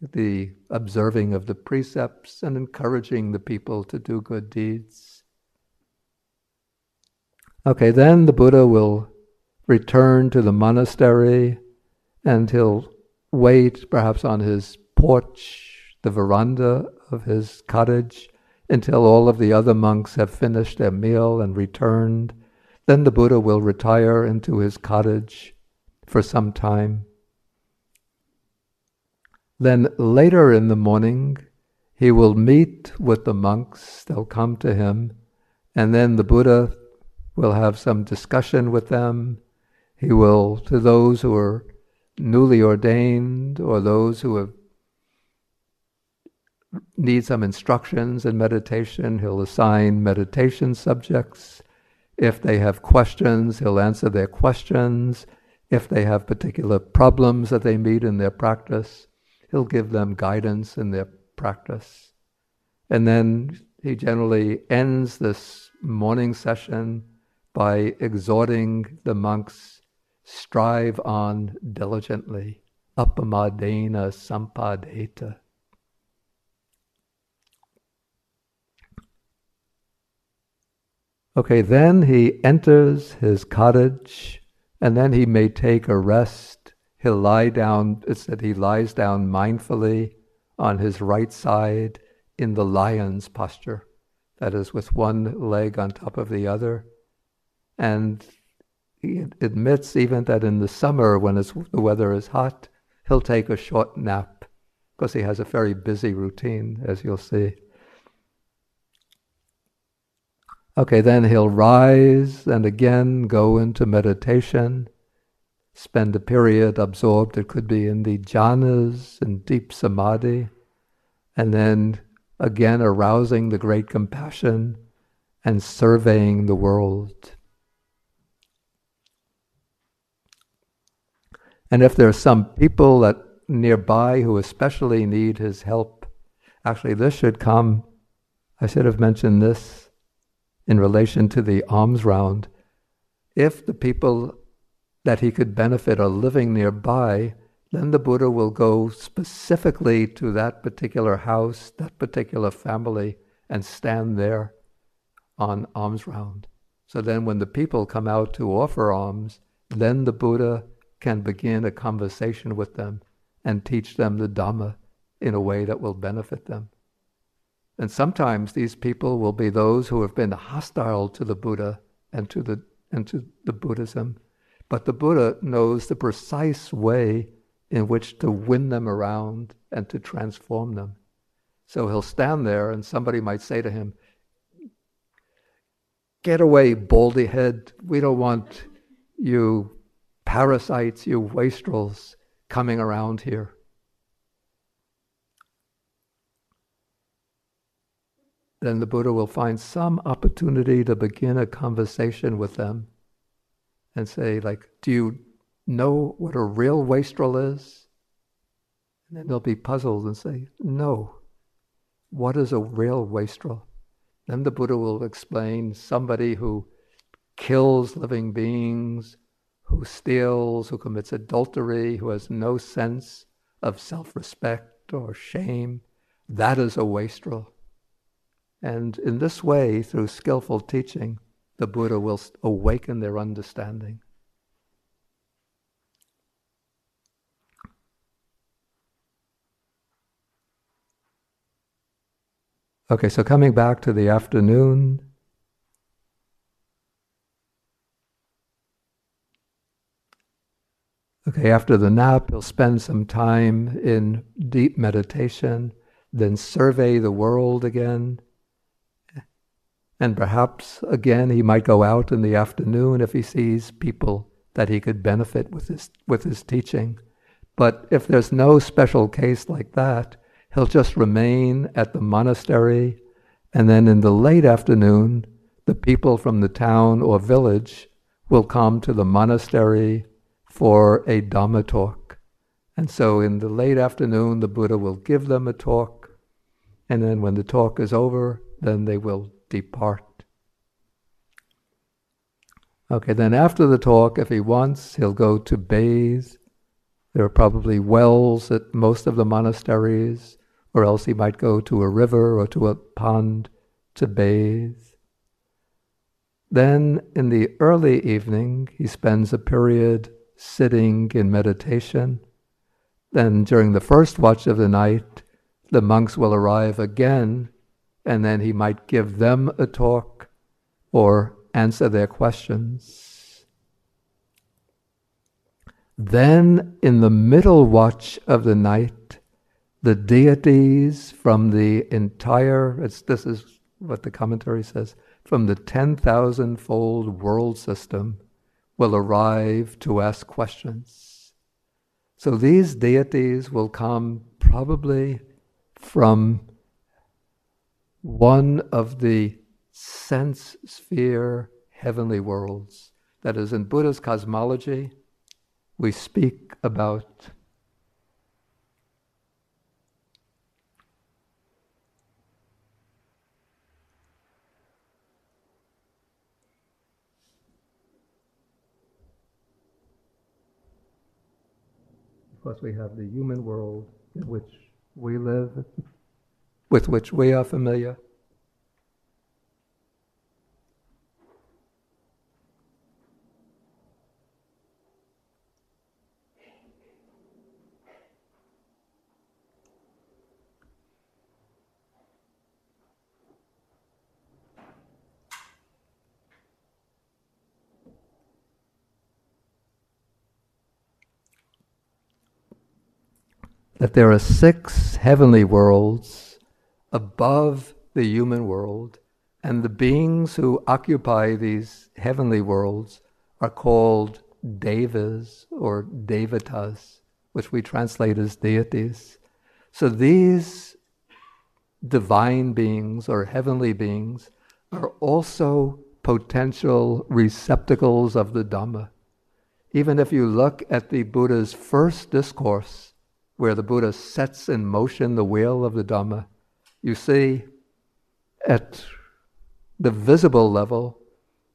the observing of the precepts and encouraging the people to do good deeds. Okay, then the Buddha will return to the monastery and he'll wait perhaps on his porch, the veranda of his cottage, until all of the other monks have finished their meal and returned. Then the Buddha will retire into his cottage for some time. Then later in the morning, he will meet with the monks, they'll come to him, and then the Buddha will have some discussion with them. He will, to those who are newly ordained or those who have need some instructions in meditation, he'll assign meditation subjects. If they have questions, he'll answer their questions. If they have particular problems that they meet in their practice, he'll give them guidance in their practice. And then he generally ends this morning session by exhorting the monks strive on diligently, appamadena sampadeta. Okay, then he enters his cottage and then he may take a rest. He'll lie down, it said he lies down mindfully on his right side in the lion's posture, that is, with one leg on top of the other. And he admits even that in the summer, when the weather is hot, he'll take a short nap because he has a very busy routine, as you'll see. Okay, then he'll rise and again go into meditation, spend a period absorbed, it could be in the jhanas and deep samadhi, and then again arousing the great compassion and surveying the world. And if there are some people that nearby who especially need his help, actually this should come, I should have mentioned this in relation to the alms round, if the people that he could benefit are living nearby, then the Buddha will go specifically to that particular house, that particular family, and stand there on alms round. So then, when the people come out to offer alms, then the Buddha can begin a conversation with them and teach them the Dhamma in a way that will benefit them. And sometimes these people will be those who have been hostile to the Buddha and to the and to the Buddhism. But the Buddha knows the precise way in which to win them around and to transform them. So he'll stand there and somebody might say to him, Get away, baldy head. We don't want you parasites, you wastrels coming around here. Then the Buddha will find some opportunity to begin a conversation with them and say, like, do you know what a real wastrel is? And then they'll be puzzled and say, no. What is a real wastrel? Then the Buddha will explain somebody who kills living beings, who steals, who commits adultery, who has no sense of self respect or shame. That is a wastrel. And in this way, through skillful teaching, the Buddha will awaken their understanding. Okay, so coming back to the afternoon. Okay, after the nap, he'll spend some time in deep meditation then survey the world again. And perhaps again he might go out in the afternoon if he sees people that he could benefit with his, with his teaching. But if there's no special case like that, he'll just remain at the monastery, and then in the late afternoon, the people from the town or village will come to the monastery for a Dhamma talk. And so in the late afternoon, the Buddha will give them a talk, and then when the talk is over, then they will depart. Okay, then after the talk, if he wants, he'll go to bathe. There are probably wells at most of the monasteries, or else he might go to a river or to a pond to bathe. Then in the early evening, he spends a period sitting in meditation. Then during the first watch of the night, the monks will arrive again, and then he might give them a talk or answer their questions. Then, in the middle watch of the night, the deities from the entire, this is what the commentary says, from the 10,000 fold world system will arrive to ask questions. So these deities will come probably from one of the sense sphere heavenly worlds. That is, in Buddha's cosmology, we speak about Of course, we have the human world in which we live, with which we are familiar. that there are six heavenly worlds above the human world, and the beings who occupy these heavenly worlds are called devas or devatas, which we translate as deities. So these divine beings or heavenly beings are also potential receptacles of the Dhamma. Even if you look at the Buddha's first discourse, where the Buddha sets in motion the wheel of the Dhamma, you see at the visible level,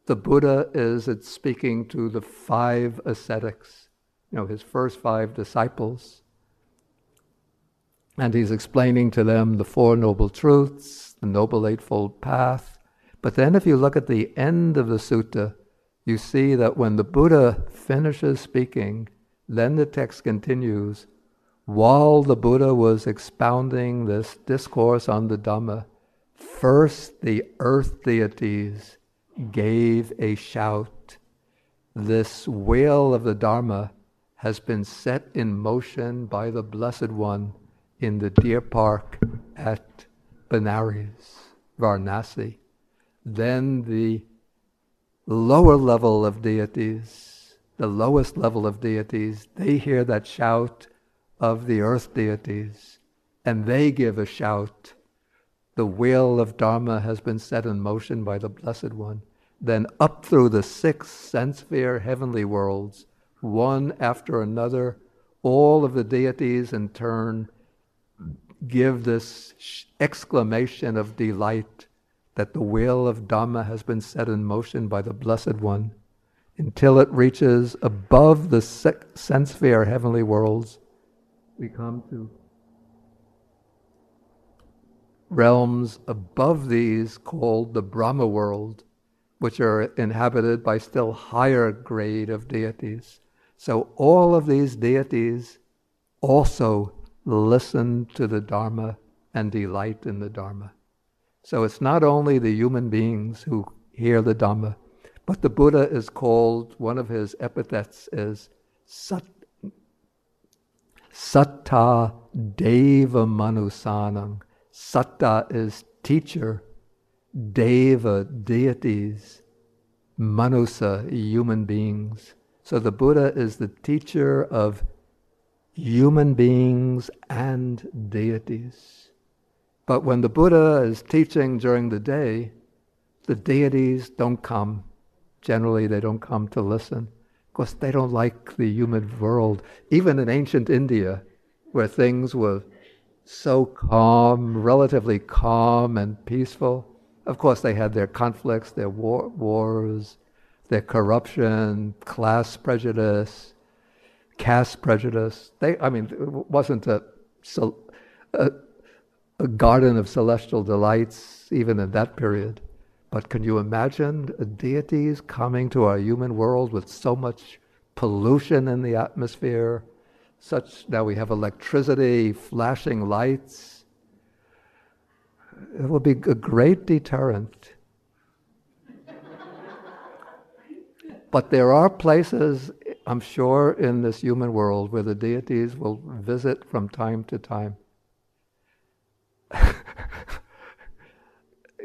the Buddha is speaking to the five ascetics, you know, his first five disciples. And he's explaining to them the Four Noble Truths, the Noble Eightfold Path. But then, if you look at the end of the sutta, you see that when the Buddha finishes speaking, then the text continues while the Buddha was expounding this discourse on the Dhamma, first the earth deities gave a shout. This wheel of the Dharma has been set in motion by the Blessed One in the deer park at Benares, Varanasi. Then the lower level of deities, the lowest level of deities, they hear that shout of the earth deities, and they give a shout. The wheel of Dharma has been set in motion by the Blessed One. Then up through the six sense sphere heavenly worlds, one after another, all of the deities in turn give this exclamation of delight that the wheel of Dhamma has been set in motion by the Blessed One until it reaches above the sense sphere heavenly worlds we come to realms above these called the Brahma world, which are inhabited by still higher grade of deities. So all of these deities also listen to the Dharma and delight in the Dharma. So it's not only the human beings who hear the Dhamma, but the Buddha is called, one of his epithets is Sat Satta Deva Manusanam. Satta is teacher, Deva, deities, Manusa, human beings. So the Buddha is the teacher of human beings and deities. But when the Buddha is teaching during the day, the deities don't come. Generally, they don't come to listen because they don't like the human world. Even in ancient India, where things were so calm, relatively calm and peaceful, of course, they had their conflicts, their war, wars, their corruption, class prejudice, caste prejudice. They, I mean, it wasn't a, a, a garden of celestial delights even in that period. But can you imagine deities coming to our human world with so much pollution in the atmosphere, such that we have electricity, flashing lights? It will be a great deterrent. but there are places, I'm sure, in this human world where the deities will visit from time to time.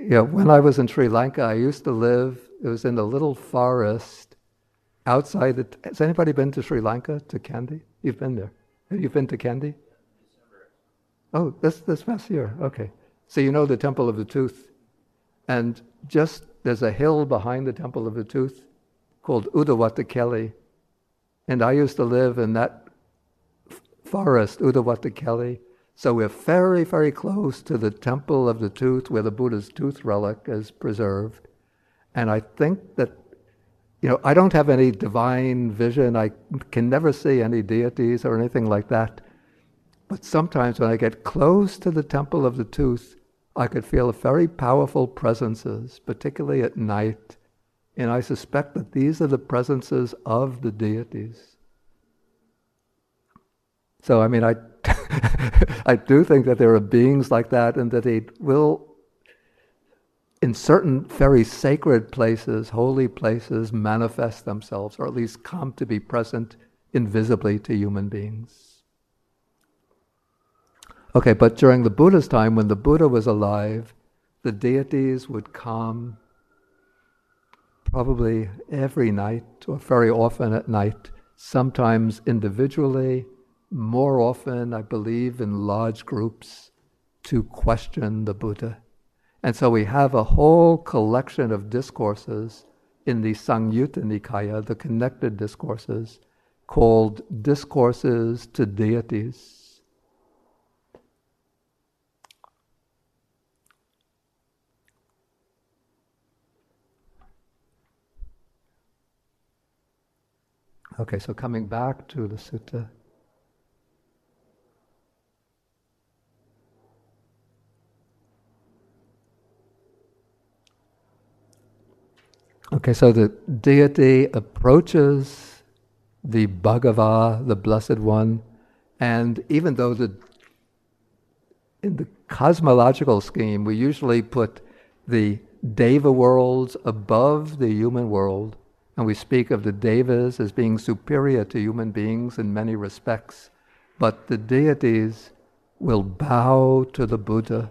yeah, when I was in Sri Lanka, I used to live, it was in a little forest outside the. Has anybody been to Sri Lanka, to Kandy? You've been there. Have you been to Kandy? Oh, this, this past year. Okay. So you know the Temple of the Tooth. And just there's a hill behind the Temple of the Tooth called Udawattakele. And I used to live in that forest, Udawattakele. So we're very, very close to the temple of the tooth where the Buddha's tooth relic is preserved. And I think that, you know, I don't have any divine vision. I can never see any deities or anything like that. But sometimes when I get close to the temple of the tooth, I could feel very powerful presences, particularly at night. And I suspect that these are the presences of the deities. So, I mean, I I do think that there are beings like that and that they will, in certain very sacred places, holy places, manifest themselves or at least come to be present invisibly to human beings. Okay, but during the Buddha's time, when the Buddha was alive, the deities would come probably every night or very often at night, sometimes individually, more often, I believe, in large groups to question the Buddha. And so we have a whole collection of discourses in the Samyutta Nikaya, the connected discourses, called Discourses to Deities. Okay, so coming back to the sutta. Okay, so the deity approaches the Bhagava, the Blessed One, and even though the in the cosmological scheme we usually put the Deva worlds above the human world, and we speak of the Devas as being superior to human beings in many respects, but the deities will bow to the Buddha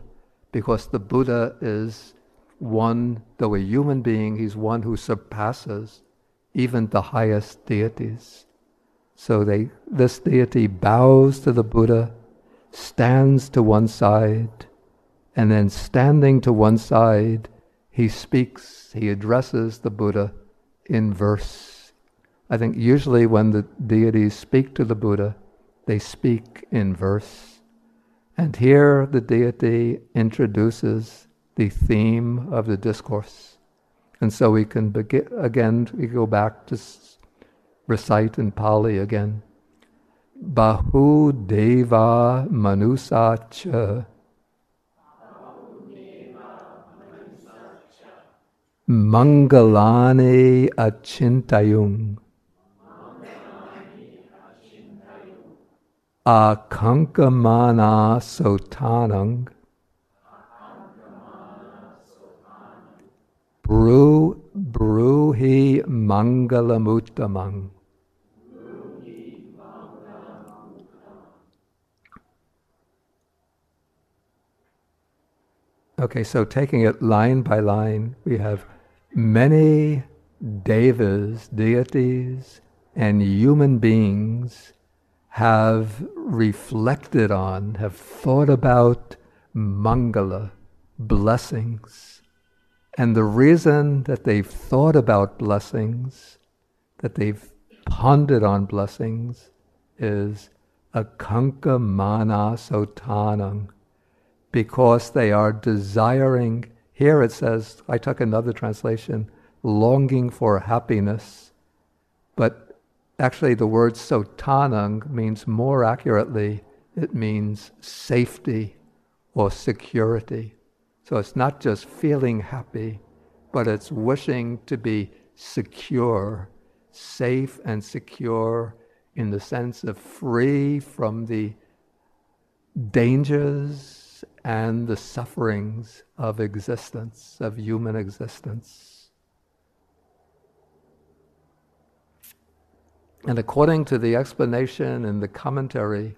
because the Buddha is one, though a human being, he's one who surpasses even the highest deities. So they, this deity bows to the Buddha, stands to one side, and then standing to one side, he speaks, he addresses the Buddha in verse. I think usually when the deities speak to the Buddha, they speak in verse. And here the deity introduces the theme of the discourse. And so we can begin, again, we go back to recite in Pali again. Bahu Deva Manusacha. Mangalani Achintayung. Akankamana Sotanang. Bru, bruhi mangalamuttamam. Okay, so taking it line by line, we have many devas, deities, and human beings have reflected on, have thought about mangala, blessings. And the reason that they've thought about blessings, that they've pondered on blessings, is akanka mana sotanang, because they are desiring. Here it says, I took another translation, longing for happiness. But actually, the word sotanang means more accurately, it means safety or security. So it's not just feeling happy, but it's wishing to be secure, safe and secure in the sense of free from the dangers and the sufferings of existence, of human existence. And according to the explanation in the commentary,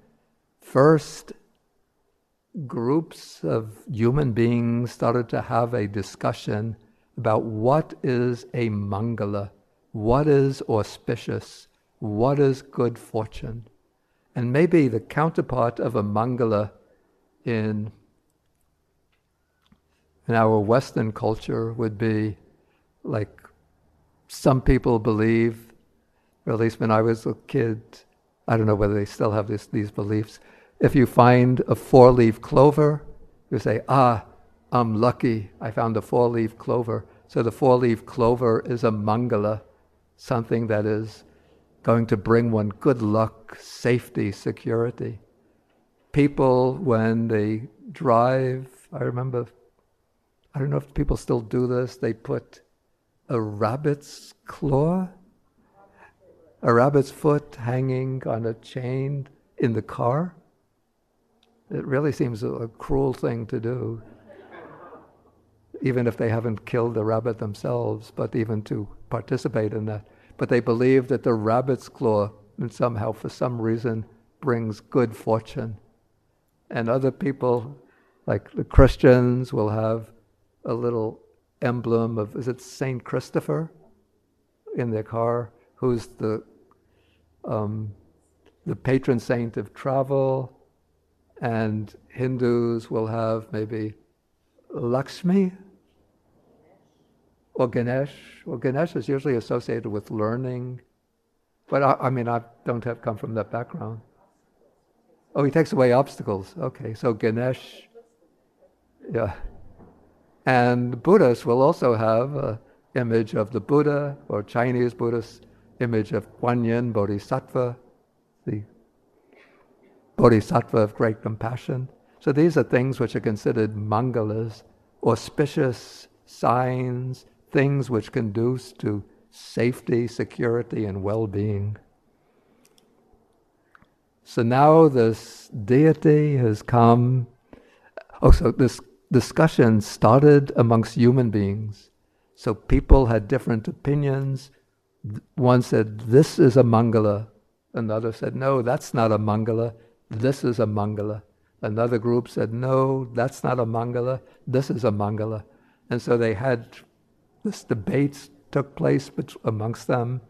first groups of human beings started to have a discussion about what is a mangala, what is auspicious, what is good fortune. And maybe the counterpart of a mangala in, in our Western culture would be like some people believe, or at least when I was a kid, I don't know whether they still have this, these beliefs, if you find a four leaf clover, you say, Ah, I'm lucky, I found a four leaf clover. So the four leaf clover is a mangala, something that is going to bring one good luck, safety, security. People, when they drive, I remember, I don't know if people still do this, they put a rabbit's claw, a rabbit's foot hanging on a chain in the car. It really seems a, cruel thing to do, even if they haven't killed the rabbit themselves, but even to participate in that. But they believe that the rabbit's claw and somehow, for some reason, brings good fortune. And other people, like the Christians, will have a little emblem of, is it Saint Christopher in their car, who's the, um, the patron saint of travel and Hindus will have maybe Lakshmi or Ganesh. Well, Ganesh is usually associated with learning, but I, I mean, I don't have come from that background. Oh, he takes away obstacles. Okay, so Ganesh, yeah. And Buddhists will also have an image of the Buddha, or Chinese Buddhist image of Kuan Yin, Bodhisattva, the bodhisattva of great compassion. So these are things which are considered mangalas, auspicious signs, things which conduce to safety, security, and well being. So now this deity has come. Oh, so this discussion started amongst human beings. So people had different opinions. One said, This is a mangala. Another said, No, that's not a mangala this is a mangala. Another group said, no, that's not a mangala, this is a mangala. And so they had this debate took place amongst them.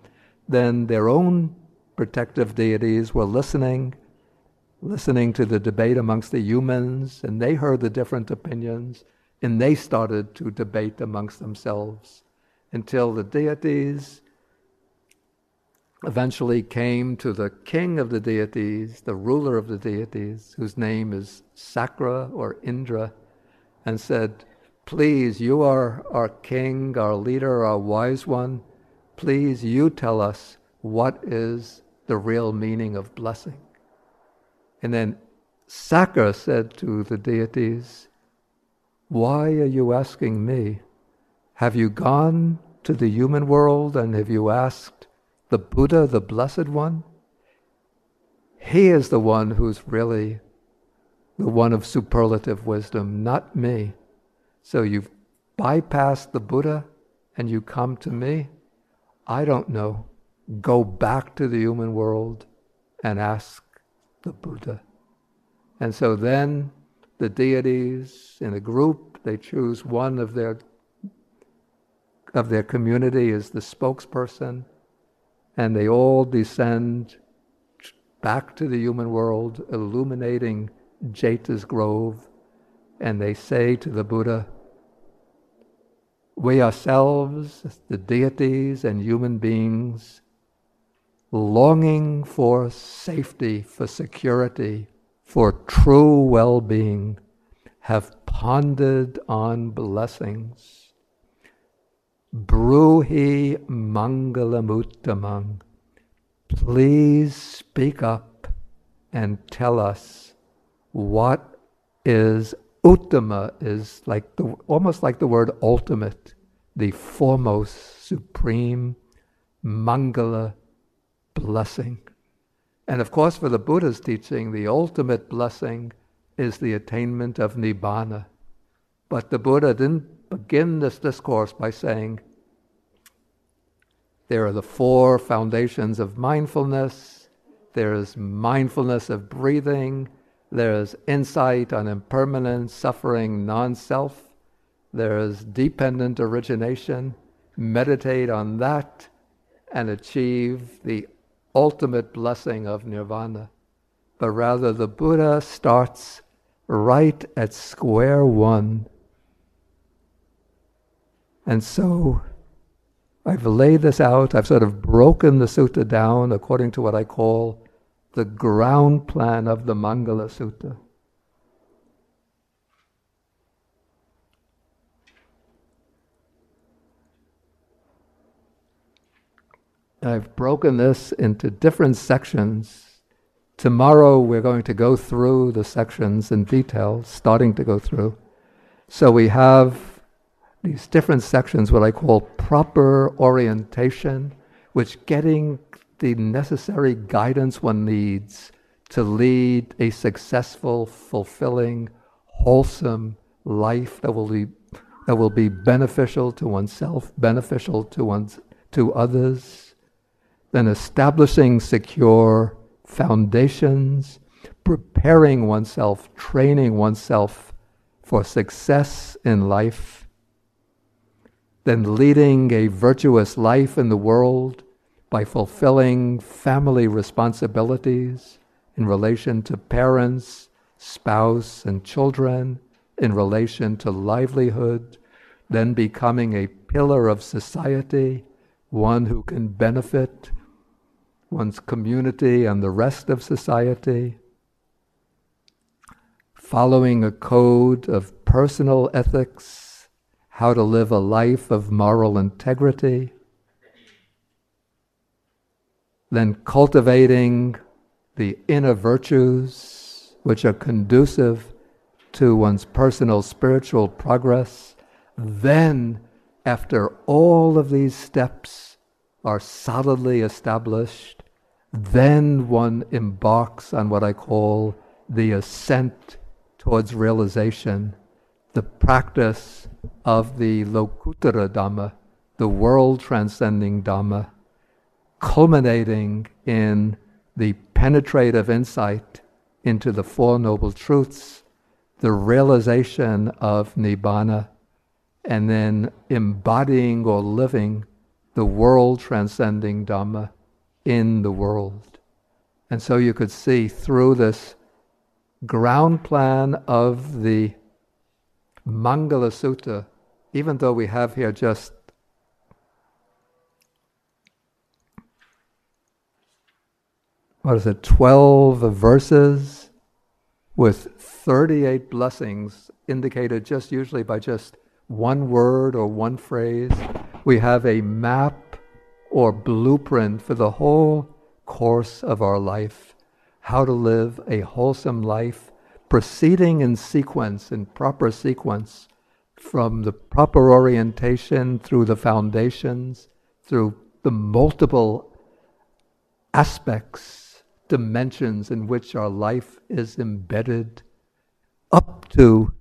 Then their own protective deities were listening, listening to the debate amongst the humans, and they heard the different opinions, and they started to debate amongst themselves until the deities eventually came to the king of the deities, the ruler of the deities, whose name is Sakra or Indra, and said, Please, you are our king, our leader, our wise one. Please, you tell us what is the real meaning of blessing. And then Sakra said to the deities, Why are you asking me? Have you gone to the human world and have you asked the Buddha, the Blessed One, he is the one who's really the one of superlative wisdom, not me. So you've bypassed the Buddha and you come to me. I don't know. Go back to the human world and ask the Buddha. And so then the deities in a group They choose one of their of their community as the spokesperson, and they all descend back to the human world, illuminating Jeta's grove, and they say to the Buddha, we ourselves, the deities and human beings, longing for safety, for security, for true well being, have pondered on blessings. Bruhi Mangalamuttamang. Please speak up and tell us what is Uttama is like the almost like the word ultimate, the foremost, supreme, Mangala blessing. And of course, for the Buddha's teaching, the ultimate blessing is the attainment of Nibbana. But the Buddha didn't begin this discourse by saying, there are the four foundations of mindfulness. There is mindfulness of breathing. There's insight on impermanence, suffering, non self. There's dependent origination. Meditate on that and achieve the ultimate blessing of nirvana. But rather, the Buddha starts right at square one. And so I've laid this out, I've sort of broken the sutta down according to what I call the ground plan of the Mangala Sutta. I've broken this into different sections. Tomorrow we're going to go through the sections in detail, starting to go through. So we have these different sections, what I call proper orientation, which getting the necessary guidance one needs to lead a successful, fulfilling, wholesome life that will be that will be beneficial to oneself, beneficial to one's to others, then establishing secure foundations, preparing oneself, training oneself for success in life, then leading a virtuous life in the world by fulfilling family responsibilities in relation to parents, spouse, and children, in relation to livelihood, then becoming a pillar of society, one who can benefit one's community and the rest of society, following a code of personal ethics, how to live a life of moral integrity then cultivating the inner virtues which are conducive to one's personal spiritual progress, then, after all of these steps are solidly established, then one embarks on what I call the ascent towards realization, the practice of the Lokuttara Dhamma, the world transcending Dhamma culminating in the penetrative insight into the Four Noble Truths, the realization of Nibbana, and then embodying or living the world transcending Dhamma in the world. And so you could see through this ground plan of the Mangala Sutta, even though we have here just what is it, 12 verses with 38 blessings indicated just usually by just one word or one phrase. We have a map or blueprint for the whole course of our life, how to live a wholesome life, proceeding in sequence, in proper sequence, from the proper orientation through the foundations, through the multiple aspects dimensions in which our life is embedded up to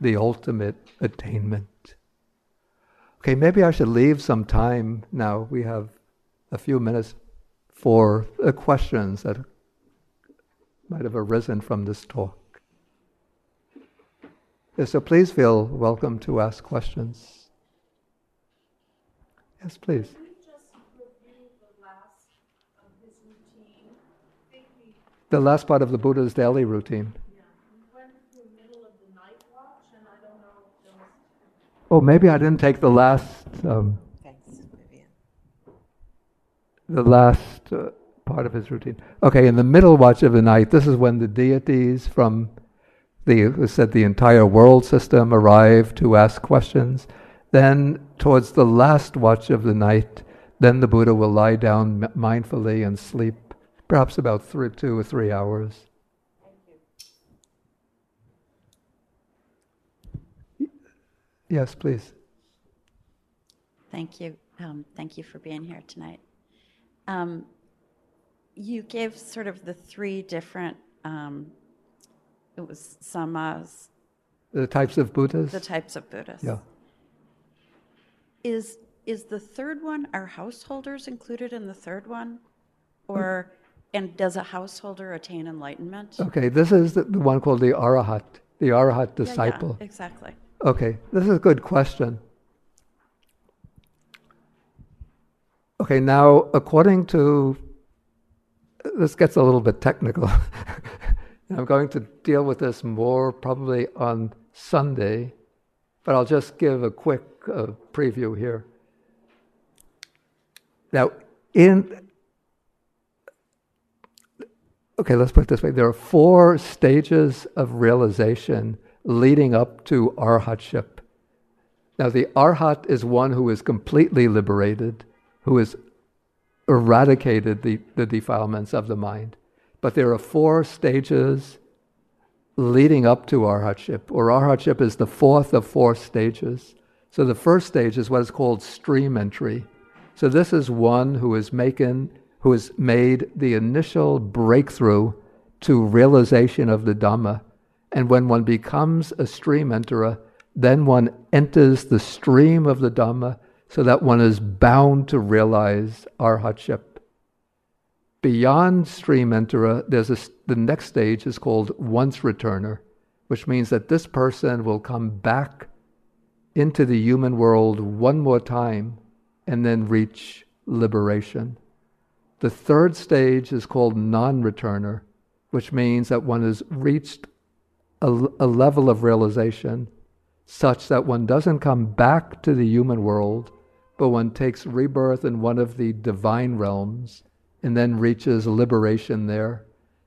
the ultimate attainment. Okay, maybe I should leave some time now. We have a few minutes for the questions that might have arisen from this talk. So please feel welcome to ask questions. Yes, please. The last part of the Buddha's daily routine. Oh, maybe I didn't take the last. Um, Thanks, Vivian. The last uh, part of his routine. Okay, in the middle watch of the night, this is when the deities from the said the entire world system arrive to ask questions. Then, towards the last watch of the night, then the Buddha will lie down mindfully and sleep, perhaps about three, two or three hours. Thank you. Yes, please. Thank you. Um, thank you for being here tonight. Um, you gave sort of the three different, um, it was samas. Uh, the types of Buddhas? The types of Buddhas. Yeah. Is, is the third one, are householders included in the third one? Or, and does a householder attain enlightenment? Okay, this is the, the one called the Arahat, the Arahat disciple. Yeah, yeah, exactly. Okay, this is a good question. Okay, now, according to, this gets a little bit technical. I'm going to deal with this more probably on Sunday, but I'll just give a quick uh, preview here. Now, in, okay, let's put it this way there are four stages of realization leading up to arhatship. Now, the arhat is one who is completely liberated, who has eradicated the, the defilements of the mind. But there are four stages leading up to arhatship, or arhatship is the fourth of four stages. So the first stage is what is called stream entry. So this is one who is making, who has made the initial breakthrough to realization of the Dhamma and when one becomes a stream enterer, then one enters the stream of the Dhamma so that one is bound to realize arhatship. Beyond stream enterer, there's a, the next stage is called once returner, which means that this person will come back into the human world one more time and then reach liberation. The third stage is called non returner, which means that one has reached a, a level of realization such that one doesn't come back to the human world, but one takes rebirth in one of the divine realms and then reaches liberation there.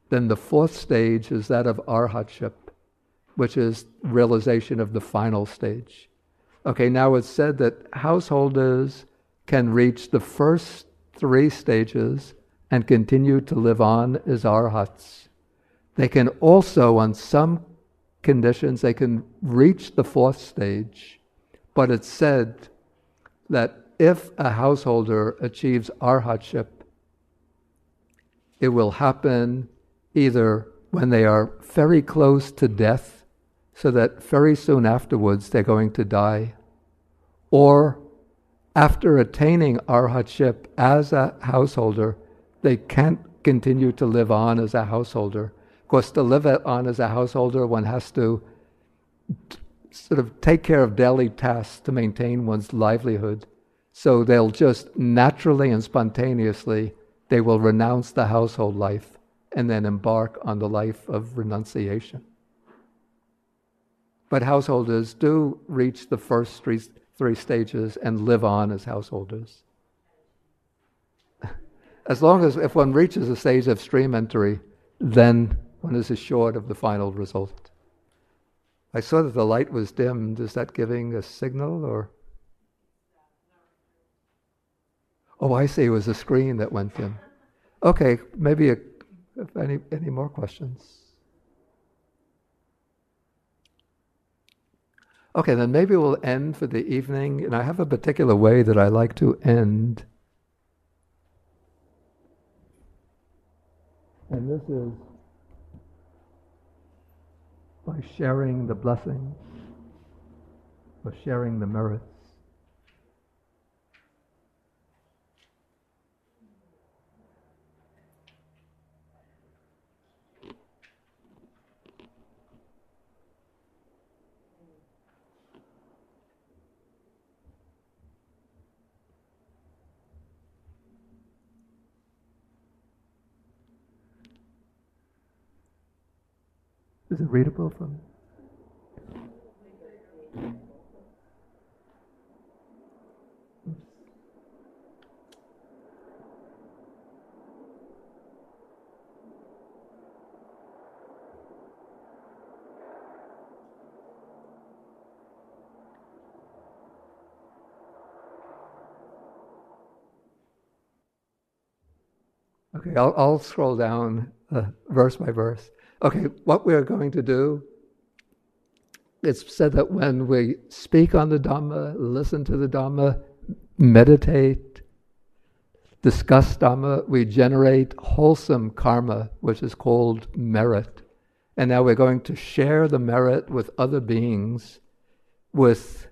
Then the fourth stage is that of arhatship, which is realization of the final stage. Okay, now it's said that householders can reach the first three stages and continue to live on as arhats. They can also, on some conditions, they can reach the fourth stage. But it's said that if a householder achieves arhatship, it will happen either when they are very close to death, so that very soon afterwards they're going to die, or after attaining arhatship as a householder, they can't continue to live on as a householder Of course, to live on as a householder, one has to sort of take care of daily tasks to maintain one's livelihood. So they'll just naturally and spontaneously, they will renounce the household life and then embark on the life of renunciation. But householders do reach the first three, three stages and live on as householders. As long as, if one reaches a stage of stream entry, then one is assured of the final result. I saw that the light was dimmed. Is that giving a signal or? Oh, I see. It was a screen that went dim. Okay, maybe a, any any more questions? Okay, then maybe we'll end for the evening. And I have a particular way that I like to end. And this is by sharing the blessings, or sharing the merits. Is it readable from? Okay, I'll, I'll scroll down uh, verse by verse. Okay, what we're going to do, it's said that when we speak on the Dhamma, listen to the Dhamma, meditate, discuss Dhamma, we generate wholesome karma, which is called merit. And now we're going to share the merit with other beings, with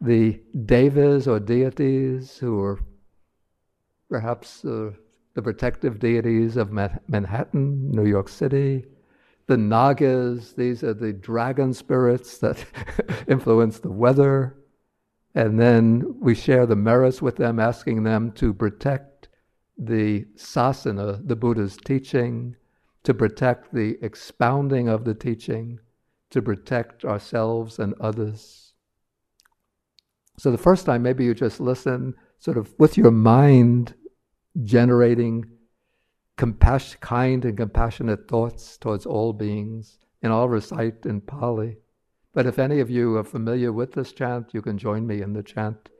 the devas or deities who are perhaps uh, the protective deities of Manhattan, New York City, the Nagas, these are the dragon spirits that influence the weather. And then we share the merits with them, asking them to protect the sasana, the Buddha's teaching, to protect the expounding of the teaching, to protect ourselves and others. So the first time, maybe you just listen sort of with your mind generating compassion, kind and compassionate thoughts towards all beings, and I'll recite in Pali. But if any of you are familiar with this chant, you can join me in the chant.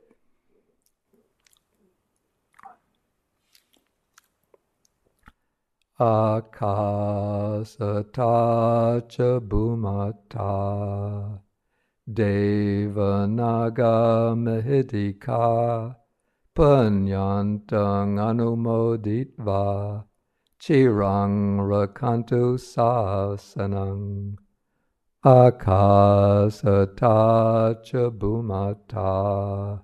Akasata cha bhumata Devanaga Punyantang anumoditva chirang rakantu sasanang akasata cha bhumata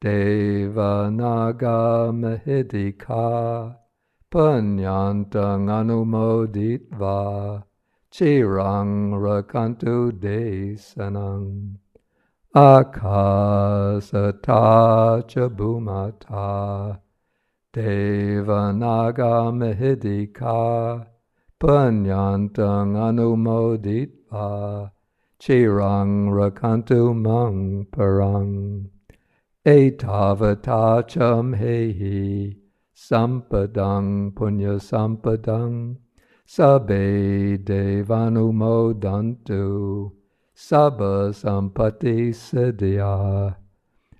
devanaga mahidika punyantang anumoditva chirang rakantu desanang akasata cha bhumata devanaga mahidika punyantang anumoditva chirang rakantu mang parang etavatācham hehi sampadang punya sampadang sabe devanumodantu Sabba sampati siddhya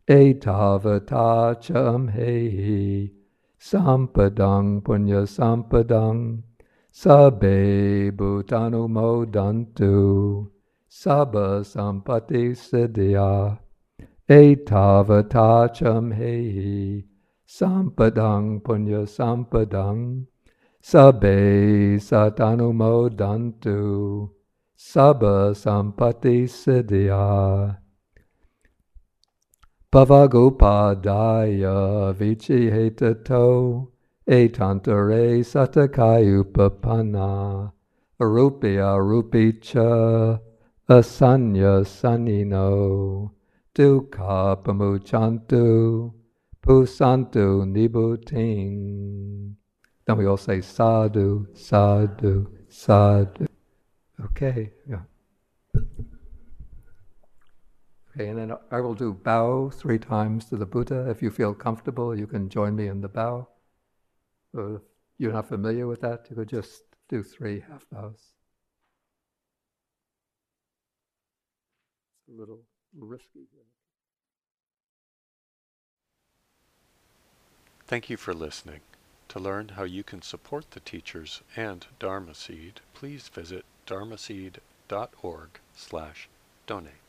etavatācham hehi sampadang punya sampadang sabbe bhutanumodantu sabba sampati siddhya etavatācham hehi sampadang punya sampadang sabbe satanumodantu Sabba Sampati Siddhya Bhavagopadaya Vichihetato Etantare Satakayupapanna Arupya Rupicha Asanya Sanino Dukha Pamuchantu Pusantu Nibuting Then we all say sadhu, sadhu, sadhu. Okay, yeah. Okay, and then I will do bow three times to the Buddha. If you feel comfortable, you can join me in the bow. Or if you're not familiar with that, you could just do three half bows. It's a little risky here. Thank you for listening. To learn how you can support the teachers and Dharma Seed, please visit dharmaseed.org slash donate.